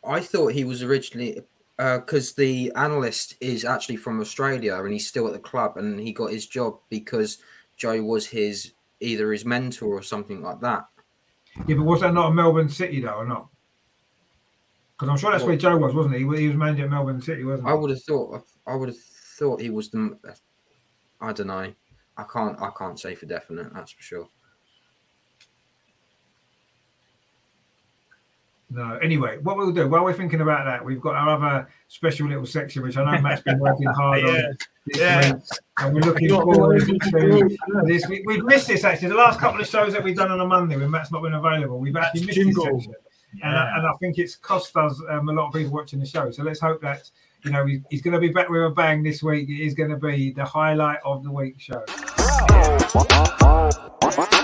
I thought he was originally Uh, because the analyst is actually from Australia and he's still at the club and he got his job because Joe was his either his mentor or something like that. Yeah, but was that not a Melbourne City though, or not? Because I'm sure that's where Joe was, wasn't he? He was manager at Melbourne City, wasn't he? I would have thought I would have thought he was the I don't know. I can't I can't say for definite, that's for sure. No. Anyway, what we'll do while we're thinking about that, we've got our other special little section, which I know Matt's been working hard on. Yeah, this yeah. week, and we're looking forward to this. We, we've missed this actually. The last couple of shows that we've done on a Monday when Matt's not been available, we've actually missed jingle. this section. And, I, and I think it's cost us um, a lot of people watching the show. So let's hope that you know he, he's going to be back with a bang this week. It is going to be the highlight of the week show.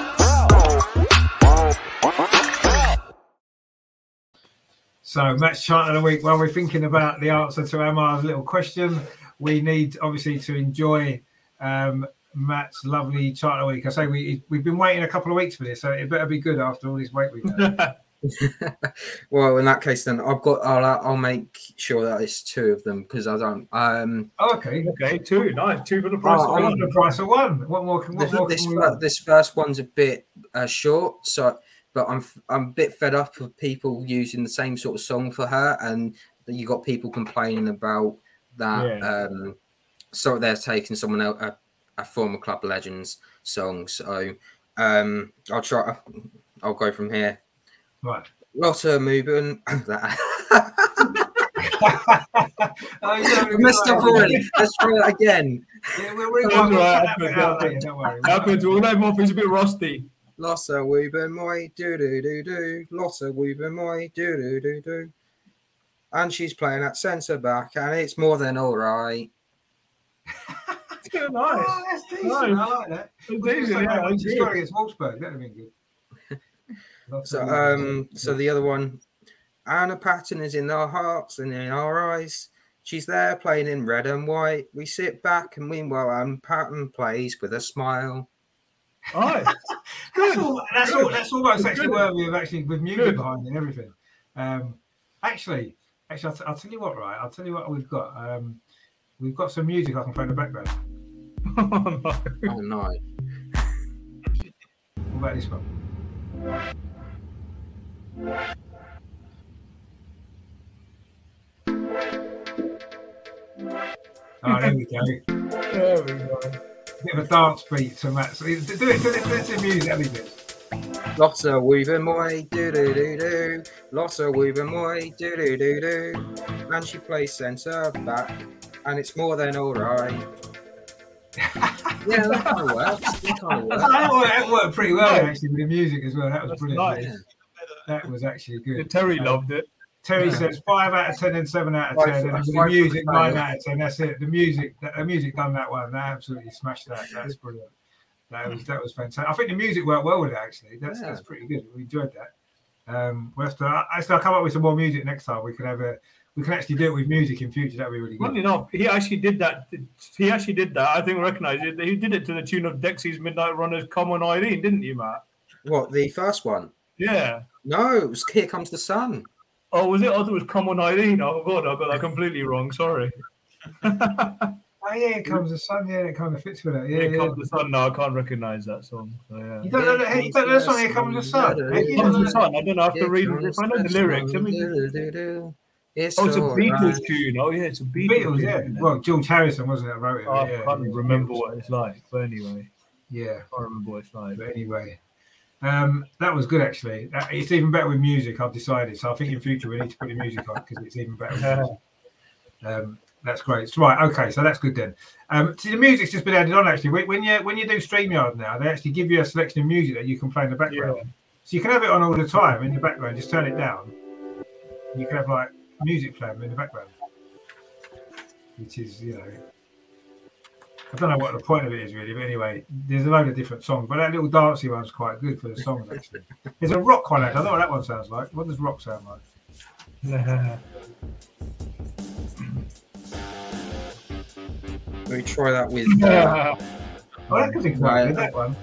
So match chart of the week. While we're thinking about the answer to Amar's little question, we need obviously to enjoy um, Matt's lovely chart of the week. I say we we've been waiting a couple of weeks for this, so it better be good after all this wait we've had. well, in that case, then I've got. I'll, I'll make sure that it's two of them because I don't. Um, oh, okay. okay, two, nice, two for the price Oh, of one. the price of one. What more? Can, what this more this, we this first one's a bit uh, short, so but I'm f- I'm a bit fed up of people using the same sort of song for her, and you got people complaining about that. Yeah. Um, so they're taking someone else, a, a former club legends song. So um, I'll try. I'll go from here. Right. Lotta Muben. that- yeah, I messed up already. Let's try that again. Yeah, we're, we're, That's we'll all right, cut that bit that's out okay. later, Don't worry. Happens. We'll know Murphy's a bit rusty. Lotte Wubben-Moy do do do do. Lotte Wubben-Moy do do do do. And she's playing at centre back, and it's more than all right. Yeah, nice. Oh, that's decent. Nice. I like that. It's We could easy, say yeah, that that's we against Wolfsburg. That'd have been good. So um, so the other one, Anna Patten is in our hearts and in our eyes. She's there playing in red and white. We sit back, and meanwhile, Anna Patten plays with a smile. Nice. That's, all, that's, all, that's almost Good. actually worthy of actually with music Good. behind and everything. Um, actually, actually, I'll, t- I'll tell you what, right? I'll tell you what we've got. Um, we've got some music I can play in the background. Oh, no. Oh no! What about this one? Oh, there we go. There we go. Bit of a dance beat to Matt. So do it, do it, do it to music. That'd be good. Lotte Wubben-Moy do do do do. Lotte Wubben-Moy do do do do. And she plays centre back, and it's more than all right. yeah, that kind of works. That kind of Oh, works. that, worked, that worked pretty well actually with the music as well. That was That's brilliant. nice. That was actually good. Terry loved it. Terry Yeah. says five out of ten and seven out of Five ten. And the music, the nine out of ten. That's it. The music, the, the music done that one. That absolutely smashed that. That's brilliant. That was that was fantastic. I think the music worked well with it actually. That's Yeah. that's pretty good. We enjoyed that. Um, we'll have to. I- Actually, I'll come up with some more music next time. We can have a. We can actually do it with music in future. That'd be really Funny good. enough, he actually did that. He actually did that. I think recognize it. He did it to the tune of Dexy's Midnight Runners "Come on Eileen," didn't you, Matt? What the first one? Yeah. No, it was Here Comes the Sun. Oh, was it? I thought it was "Come on Eileen." Oh God, I got that completely wrong. Sorry. Oh yeah, it comes the sun. Yeah, it kind of fits with it. Yeah, Here yeah. comes the sun. No, I can't recognize that song. So, yeah. You don't know the, you don't know the song. Here comes the sun. Here Hey, you Here don't comes the sun. I don't know. I have to read. comes If I know the the lyrics, let sun. me. It's Oh, it's a Beatles right. tune. Oh yeah, it's a Beatles. Beatles, tune, yeah. isn't? Well, George Harrison wasn't it? that Wrote it. Oh, I yeah, can't yeah, remember Beatles. what it's like. But anyway, Yeah. I can't remember what it's like. But anyway, um, that was good actually. Uh, It's even better with music. I've decided. So I think in future we need to put the music on because it's even better. With music. Um, that's great. Right. Okay. So that's good then. Um, see, the music's just been added on actually. When when you when you do Streamyard now, they actually give you a selection of music that you can play in the background. Yeah. So you can have it on all the time in the background. Just turn it down. You can have like music playing in the background, which is you know. I don't know what the point of it is really, but anyway, there's a load of different songs. But that little dancey one's quite good for the songs actually. There's a rock one. I don't know what that one sounds like. What does rock sound like? We try that with. Uh, Oh, that could be quite good, that one.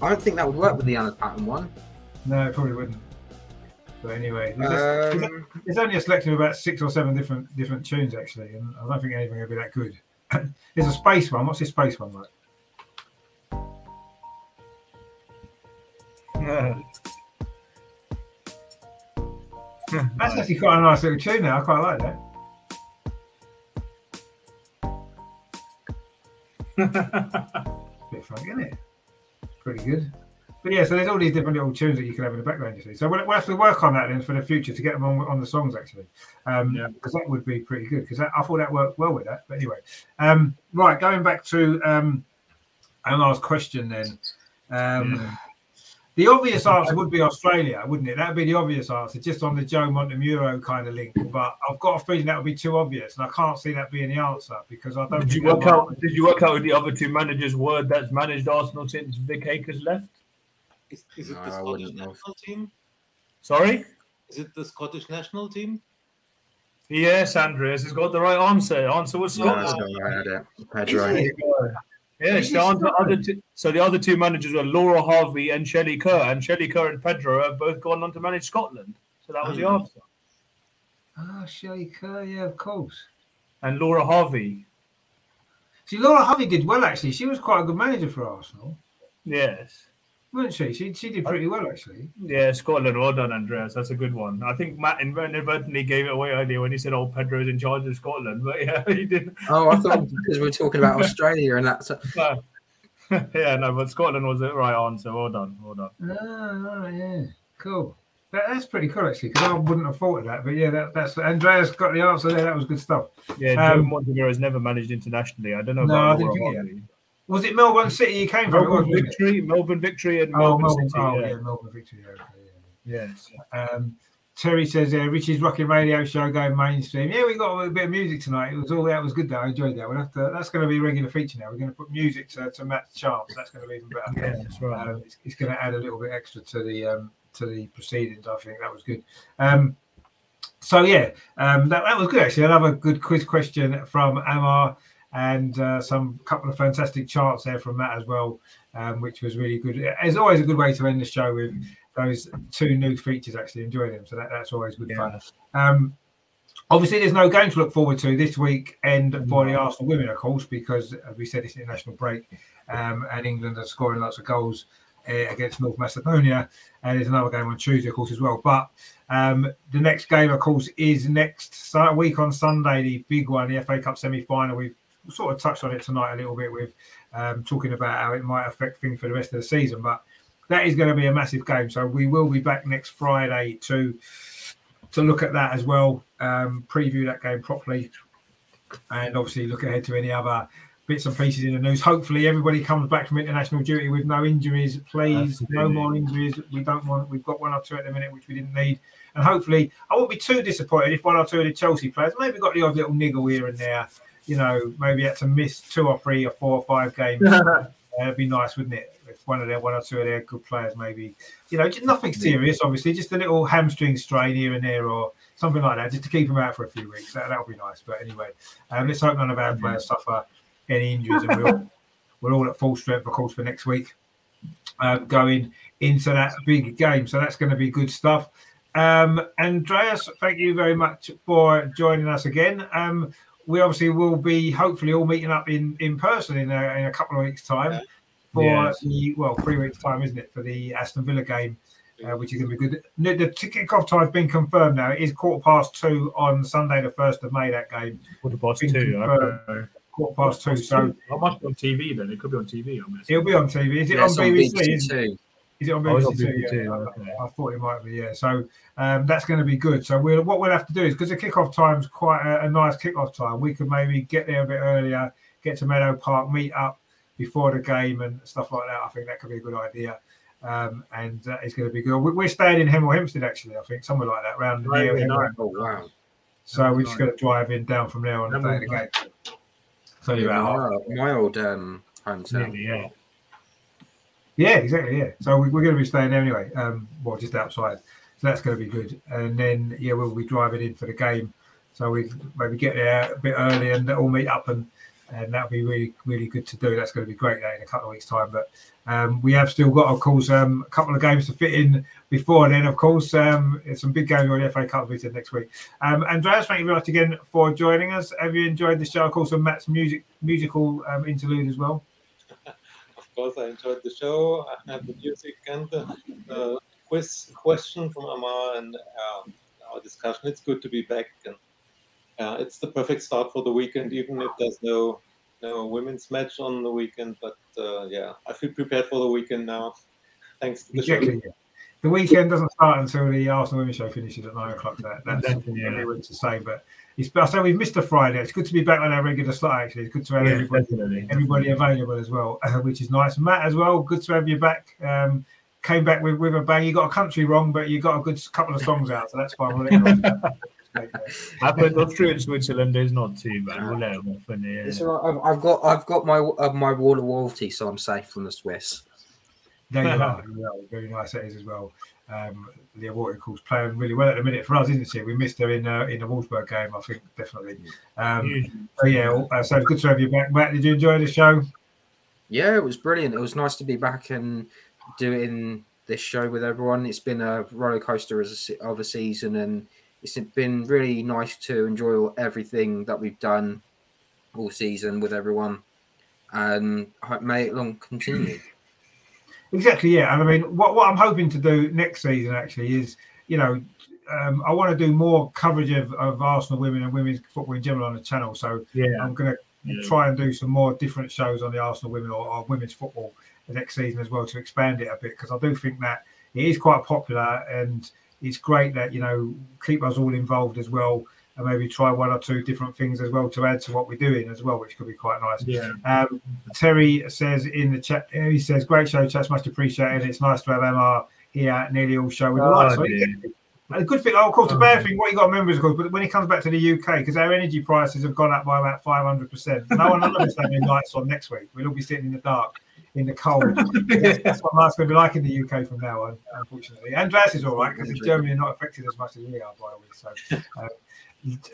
I don't think that would work with the Anna Patten one. No, it probably wouldn't. But anyway, there's, Um, there's only a selection of about six or seven different different tunes actually, and I don't think anything will be that good. There's a space one. What's this space one like? That's actually quite a nice little tune now. I quite like that. Bit funky, isn't it? Pretty good. But yeah, so there's all these different little tunes that you can have in the background, you see. So we'll, we'll have to work on that then for the future to get them on, on the songs actually. Um, Yeah. because that would be pretty good because I thought that worked well with that. But anyway, um, right, going back to um, last question then. Um, Yeah. The obvious answer would be Australia, wouldn't it? That would be the obvious answer, just on the Joe Montemuro kind of link. But I've got a feeling that would be too obvious, and I can't see that being the answer because I don't. Did you work out? Did you work out with the other two managers' word that's managed Arsenal since Vic Akers left? Is, is it No, the Scottish wouldn't know. national team? Sorry. Is it the Scottish national team? Yes, Andreas has got the right answer. Answer was no, that's Scotland. not right, it. Is Pedro. it? Yes, the other, other two, so the other two managers were Laura Harvey and Shelley Kerr, and Shelley Kerr and Pedro have both gone on to manage Scotland. So that was the Hmm. answer. Oh, Shelley Kerr, yeah, of course. And Laura Harvey, See, Laura Harvey did well actually. She was quite a good manager for Arsenal, yes, wasn't she? She she did pretty well actually. yeah, Scotland. Well done, Andreas. That's a good one. I think Matt inadvertently gave it away earlier when he said, "Oh, Pedro's in charge of Scotland," but yeah, he did. Oh, I thought because we were talking about Australia and that's. No. yeah, no, but Scotland was the right answer. Well done, well done. Oh, yeah, cool. That, that's pretty cool actually, because I wouldn't have thought of that. But yeah, that, that's Andreas got the answer there. That was good stuff. Yeah, Joe Um, Montemuro has never managed internationally. I don't know No, I didn't Laura think he Harvey. Was it Melbourne City you came from? It was, Melbourne it? victory, Melbourne victory, and Oh, Melbourne, Melbourne, City. oh, yeah. yeah, Melbourne victory. yeah, okay, yeah. Yes. Um, Terry says, uh, Richie's Rocking Radio Show going mainstream. Yeah, we got a bit of music tonight. It was all that was good though. I enjoyed that. We'll have to, that's going to be a regular feature now. We're going to put music to, to Matt's chants. That's going to be even better. Yeah, that's right. Um, it's, it's going to add a little bit extra to the um, to the proceedings. I think that was good. Um, so yeah, um, that, that was good actually. Another good quiz question from Amar, and uh, some couple of fantastic charts there from Matt as well, um, which was really good. It's always a good way to end the show with those two new features. Actually, enjoy them. So that, that's always good fun. Um, obviously, there's no game to look forward to this week and for the Arsenal women, of course, because as we said, it's international break, um, and England are scoring lots of goals uh, against North Macedonia. And there's another game on Tuesday, of course, as well. But um, the next game, of course, is next week on Sunday, the big one, the FA Cup semi final. We've sort of touched on it tonight a little bit with um, talking about how it might affect things for the rest of the season. But that is going to be a massive game. So we will be back next Friday to to look at that as well, um, preview that game properly, and obviously look ahead to any other bits and pieces in the news. Hopefully, everybody comes back from international duty with no injuries. Please, no more injuries. We don't want. We've got one or two at the minute which we didn't need, and hopefully, I won't be too disappointed if one or two of the Chelsea players maybe got the odd little niggle here and there. You know, maybe had to miss two or three or four or five games. It'd be nice, wouldn't it? If one of their one or two of their good players, maybe, you know, nothing serious, obviously, just a little hamstring strain here and there, or something like that, just to keep them out for a few weeks. That would be nice. But anyway, um, let's hope none of our players suffer any injuries, and we're all, we're all at full strength, of course, for next week, um, going into that big game. So that's going to be good stuff. Um, Andreas, thank you very much for joining us again. Um, we obviously will be hopefully all meeting up in, in person in a, in a couple of weeks' time for yes. the well three weeks' time, isn't it, for the Aston Villa game, uh, which is going to be good. The, kickoff time has been confirmed now. It is quarter past two on Sunday, the first of May. That game quarter past two. Quarter past two. So I must be on TV then. It could be on TV. I'm It'll be on TV. Is it on BBC? On is, it on Oh, it's BBC? on too? BBC, Yeah, okay. I, I thought it might be. Yeah. So um, that's going to be good. So we'll, what we'll have to do is because the kick-off is quite a, a nice kick-off time. We could maybe get there a bit earlier, get to Meadow Park, meet up before the game and stuff like that. I think that could be a good idea. Um, and uh, it's going to be good. We- We're staying in Hemel Hempstead, actually. I think somewhere like that, around Right, near yeah, Hemel. Oh wow! So we're just going to drive in down from there on the day of the game. So you're about half. My, my old um, hometown. Really, yeah. Yeah, exactly. Yeah. So we, we're going to be staying there anyway. Um, well, just outside. So that's going to be good. And then yeah, we'll be driving in for the game. So we maybe get there a bit early and all meet up and and that'll be really really good to do. That's going to be great in a couple of weeks' time. But um, we have still got, of course, um, a couple of games to fit in before then. Of course, um, some big games on the FA Cup visited next week. Um, Andreas, thank you very much again for joining us. Have you enjoyed the show? Of course, and Matt's music musical um, interlude as well. Of course, I enjoyed the show. I had the music and the, the quiz question from Amar and um, our discussion. It's good to be back and uh, it's the perfect start for the weekend, even if there's no no women's match on the weekend. But uh, yeah, I feel prepared for the weekend now. Thanks to the exactly. show. The weekend doesn't start until the Arsenal Women's Show finishes at nine o'clock. That, that's Definitely, yeah. everyone to say, but it's. I say we've missed a Friday. It's good to be back on our regular slot. Actually, it's good to have Yeah, everybody, definitely. everybody available as well, uh, which is nice. Matt as well. Good to have you back. Um, came back with, with a bang. You got a country wrong, but you got a good couple of songs out, so that's fine. We'll let you know. Happened Austria and Switzerland is not too bad. We'll let them off in the It's all right. I've, I've got I've got my uh, my wall of loyalty, so I'm safe from the Swiss. There you are. Yeah, very nice that is as well. Um, Leah Wälti, of course, playing really well at the minute for us, isn't she? We missed her in uh, in the Wolfsburg game, I think, definitely. Um, so yeah, uh, so good to have you back, Matt. Did you enjoy the show? Yeah, it was brilliant. It was nice to be back and doing this show with everyone. It's been a roller coaster as a, se- of a season, and it's been really nice to enjoy everything that we've done all season with everyone. And I hope may it long continue. Exactly, yeah. And I mean, what, what I'm hoping to do next season actually is, you know, um, I want to do more coverage of, of Arsenal women and women's football in general on the channel. So yeah. I'm going to Yeah. try and do some more different shows on the Arsenal women or, or women's football the next season as well to expand it a bit because I do think that it is quite popular and it's great that you know keep us all involved as well and maybe try one or two different things as well to add to what we're doing as well, which could be quite nice. Yeah. Um, Terry says in the chat, he says, "Great show, chats, much appreciated. It's nice to have MR here at nearly all show with the Oh, lights." A good thing, oh, of course, the Oh, bad thing, what you got to remember is, of course, but when he comes back to the UK, because our energy prices have gone up by about 500%, no one will us having lights on next week. We'll all be sitting in the dark, in the cold. that's, that's what life's going to be like in the UK from now on, unfortunately. Andreas is all right, because in Germany, are not affected as much as we are, by the way. So, uh,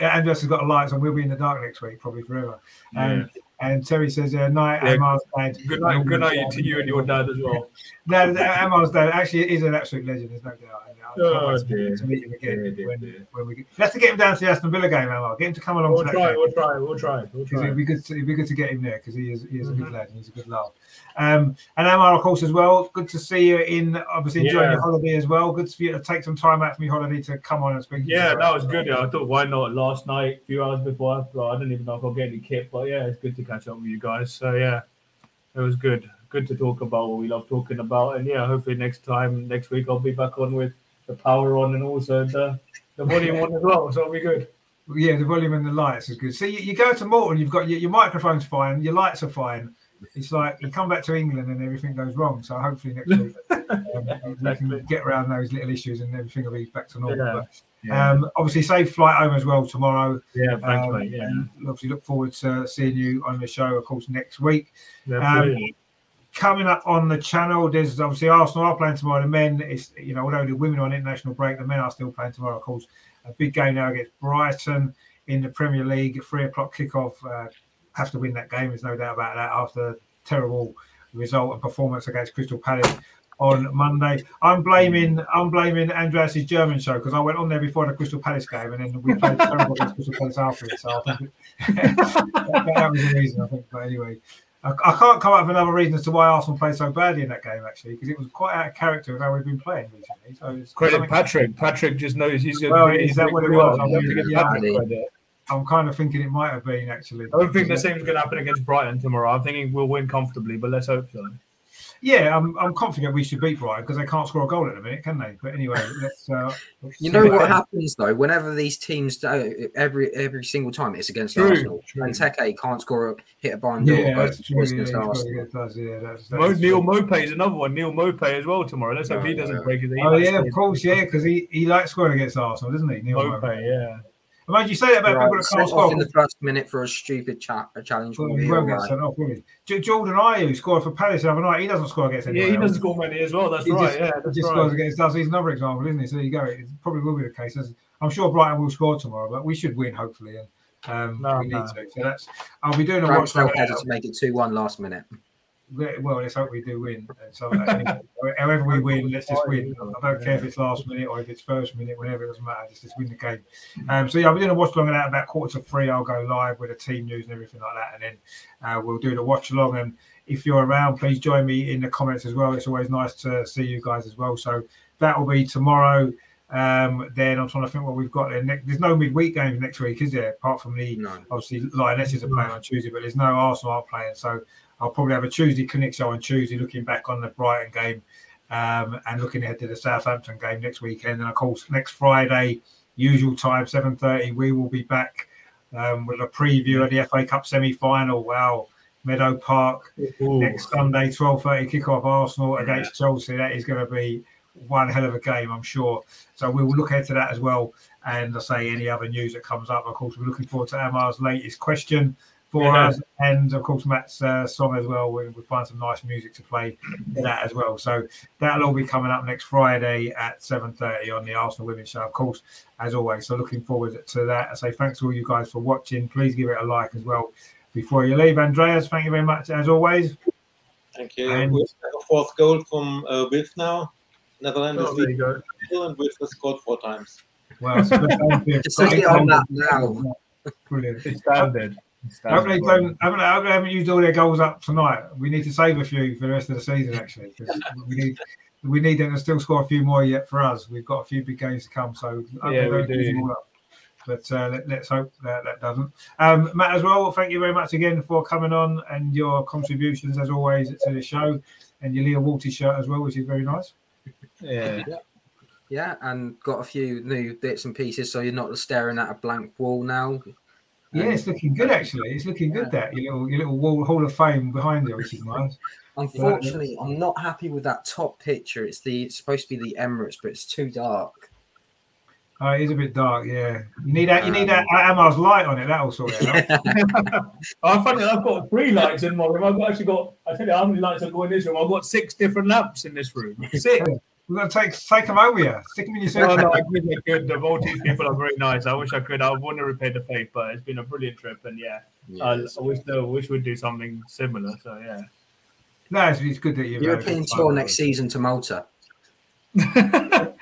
Andreas has got the lights on. We'll be in the dark next week, probably forever. Um, And Terry says, uh, night, Yeah. Amar's dad. Good night, good night to you and your dad as well. No, Amar's dad actually is an absolute legend. There's no doubt. And I can't Oh, wait dear. to again Dear, dear, when, when we get. Let's get him down to the Aston Villa game, Amar. Get him to come along We'll try, we'll try, we'll try, we'll try. it'd be good. To, it'd be good to get him there because he is he is a Mhm. good lad and he's a good laugh. Um, and Amar, of course, as well. Good to see you in obviously enjoying Yeah. your holiday as well. Good for you to take some time out from your holiday to come on and speak. Yeah, that was good. Yeah, I thought why not last night, a few hours before. Well, I didn't even know if I'll get any kit, but yeah, it's good to catch up with you guys. So yeah, it was good. Good to talk about what we love talking about, and yeah, hopefully next time, next week, I'll be back on with the power on and also the the volume on as well. So it'll be good. Yeah, the volume and the lights is good. See, you, you go to Malta, you've got your, your microphone's fine, your lights are fine. It's like you come back to England and everything goes wrong. So hopefully next week um, we can get around those little issues and everything will be back to normal. Yeah. But, Yeah, um, obviously, safe flight home as well tomorrow. yeah thanks, Um, mate. Yeah, Obviously, look forward to seeing you on the show, of course, next week. yeah um. Coming up on the channel, there's obviously Arsenal are playing tomorrow. The men, it's you know, although the women are on international break, the men are still playing tomorrow. Of course, a big game now against Brighton in the Premier League. Three o'clock kickoff. Uh, have to win that game. There's no doubt about that. After terrible result and performance against Crystal Palace on Monday, I'm blaming I'm blaming Andreas's German show because I went on there before the Crystal Palace game and then we played terrible against Crystal Palace afterwards. So I think that, that was the reason. I think. But anyway. I, I can't come up with another reason as to why Arsenal played so badly in that game, actually, because it was quite out of character with how we've been playing recently. So it's Credit something- Patrick. Patrick just knows he's a Well, he's is that what it really well. was? I You have to mean, give yeah. Patrick credit. I'm kind of thinking it might have been actually. I don't think the same is going to happen against Brighton tomorrow. I'm thinking we'll win comfortably, but let's hope so. Yeah, I'm, I'm confident we should beat Brighton because they can't score a goal at the minute, can they? But anyway, let's. Uh, let's You know what happens. happens though? Whenever these teams do every every single time it's against True, Arsenal. true. And Teke can't score a hit a barn door. Yeah, that's true. Yeah, against it's got to Arsenal. yeah, that's, that's Mo, Neil true. Mope is another one. Neal Maupay as well tomorrow. Let's hope he doesn't yeah. break his. he Oh yeah, of course, yeah, because he, he likes scoring against Arsenal, doesn't he? Neal Maupay, Mope? yeah. Mind you say that about Right, people that can't off score. in the first minute for a stupid chat, a challenge. Well, will he be won't get alright. sent off, will he? Jordan Ayew scored for Palace the other night. He doesn't score against anyone Yeah, he else. doesn't score many as well. That's He right. just, yeah, he that's just right. scores against us. He's another example, isn't he? So there you go. It probably will be the case. I'm sure Brighton will score tomorrow, but we should win hopefully, and um, No, we need to. So that's. I'll be doing a Frank watch. long Lampard to make it two one last minute. Well, let's hope we do win. And so, anyway, however we win, let's just win. I don't care if it's last minute or if it's first minute, whatever. It doesn't matter. Just, just win the game. Um, so yeah, we're doing a watch along and at about quarter to three. I'll go live with the team news and everything like that, and then uh, we'll do the watch along. And if you're around, please join me in the comments as well. It's always nice to see you guys as well. So that will be tomorrow. Um, then I'm trying to think what we've got there. Ne- There's no midweek games next week, is there? Apart from the No. obviously Lionesses are playing on Tuesday, but there's no Arsenal aren't playing. So I'll probably have a Tuesday clinic show on Tuesday, looking back on the Brighton game um, and looking ahead to the Southampton game next weekend. And of course, next Friday, usual time, 7:30, we will be back um, with a preview of the FA Cup semi-final. Wow, Meadow Park Ooh. next Sunday, 12:30 kickoff Arsenal against Chelsea. That is going to be one hell of a game, I'm sure. So we will look ahead to that as well. And I say any other news that comes up. Of course, we're looking forward to Amar's latest question for Yeah. us, and of course Matt's uh, song as well. We we find some nice music to play for that as well. So that'll all be coming up next Friday at 7:30 on the Arsenal Women's Show, of course, as always. So looking forward to that. I say thanks to all you guys for watching. Please give it a like as well before you leave. Andreas, thank you very much as always. Thank you. And- we have a fourth goal from uh, Wilf now. Netherlands Oh, is there you go. and Wilf has scored four times. Well, it's a good you. Just on that now. Brilliant. It's standard. It's I they standard. don't. I hope they haven't used all their goals up tonight. We need to save a few for the rest of the season, Actually, we need we need them to still score a few more yet for us. We've got a few big games to come, so Yeah, we don't use do. them all up. But uh, let, let's hope that that doesn't. Um, Matt, as well, thank you very much again for coming on and your contributions, as always, to the show, and your Leah Wälti shirt as well, which is very nice. Yeah. Yeah, and got a few new bits and pieces, so you're not staring at a blank wall now. Yeah, it's looking good actually. It's looking good. That your little your little wall Hall of Fame behind you, which is nice. Unfortunately, I'm not happy with that top picture. It's the it's supposed to be the Emirates, but it's too dark. Oh, it is a bit dark. Yeah, you need that. You need that um, Amar's light on it. That'll sort it out. I oh, funny, I've got three lights in my room. I've actually got. I tell you how many lights I've got in this room. I've got six different lamps in this room. Sit. We're gonna take take them over here. Stick them in your No, suitcase. no, I wish I could. The Maltese people are very nice. I wish I could. I want to repay the faith, but it's been a brilliant trip, and yeah, I, I wish I wish we'd do something similar. So yeah. No, it's, it's good that you've European tour time. next season to Malta.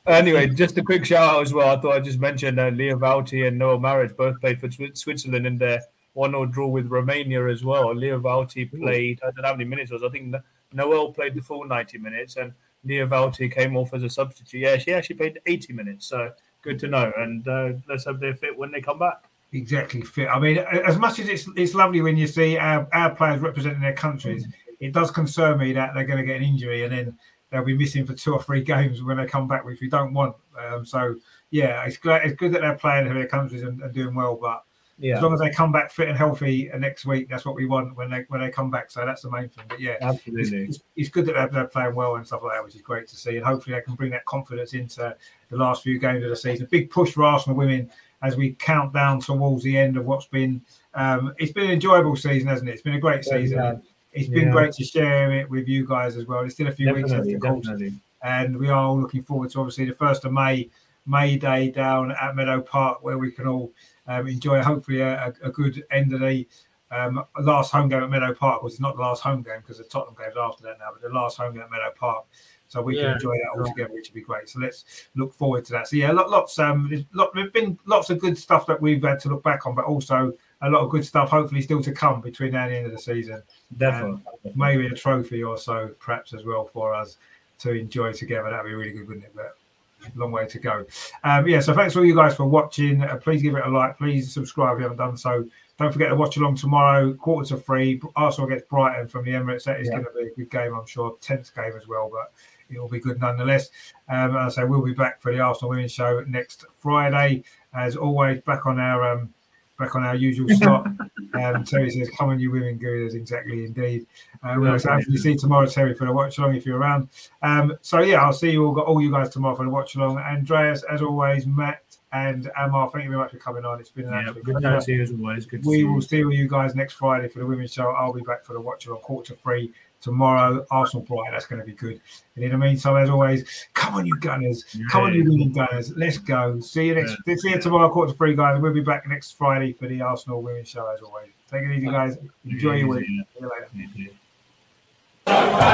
anyway, just a quick shout out as well. I thought I'd just mentioned uh, Leah Wälti and Noëlle Maritz both played for Switzerland in their 1 0 draw with Romania as well. Leah Wälti played, I don't know how many minutes it was. I think Noel played the full 90 minutes and Leah Wälti came off as a substitute. Yeah, she actually played 80 minutes. So good to know. And uh, let's hope they're fit when they come back. exactly fit. I mean, as much as it's it's lovely when you see our, our players representing their countries, it does concern me that they're going to get an injury and then they'll be missing for two or three games when they come back, which we don't want. Um, so yeah, it's glad it's good that they're playing for their countries and, and doing well, but. Yeah, As long as they come back fit and healthy next week, that's what we want when they when they come back. So that's the main thing. But yeah, it's, absolutely. it's, it's good that they're, they're playing well and stuff like that, which is great to see. And hopefully they can bring that confidence into the last few games of the season. Big push for Arsenal women as we count down towards the end of what's been. Um, it's been an enjoyable season, hasn't it? It's been a great season. Yeah, It's been Yeah. great to share it with you guys as well. There's still a few weeks left, Definitely, course definitely. and we are all looking forward to obviously the first of May, May Day down at Meadow Park, where we can all um, enjoy hopefully a, a, good end of the um, last home game at Meadow Park. Was not the last home game because the Tottenham game's after that now, but the last home game at Meadow Park. So we can enjoy that all together, which would be great. So let's look forward to that. So yeah, lots um, lot, there's been lots of good stuff that we've had to look back on, but also a lot of good stuff hopefully still to come between now and the end of the season Definitely. maybe a trophy or so, perhaps as well for us to enjoy together. That'd be really good, wouldn't it? But long way to go. Um, yeah, so thanks all you guys for watching. Uh, please give it a like. Please subscribe if you haven't done so. Don't forget to watch along tomorrow, quarter to three. Arsenal against Brighton from the Emirates. That is Yeah. going to be a good game, I'm sure. Tenth game as well, but it will be good nonetheless. Um, so we'll be back for the Arsenal Women's Show next Friday, as always. Back on our um, back on our usual slot. um, Terry says, "Come on, you women gooners." Exactly, indeed. Uh, we'll hopefully see you tomorrow, Terry, for the watch along if you're around. Um, so yeah, I'll see you all, all you guys tomorrow for the watch along. Andreas, as always, Matt And Amar, thank you very much for coming on. It's been an Yeah, absolute good to see you as always. Good to We will see you guys next Friday for the women's show. I'll be back for the watch along quarter three tomorrow. Arsenal Brighton, that's going to be good. And in the meantime, as always, come on, you Gunners. Come on, you Yeah. winning Gunners. Let's go. See you next. See you tomorrow, quarter to three, guys. We'll be back next Friday for the Arsenal women's show, as always. Take it easy, guys. Enjoy your week. See you later. Yeah.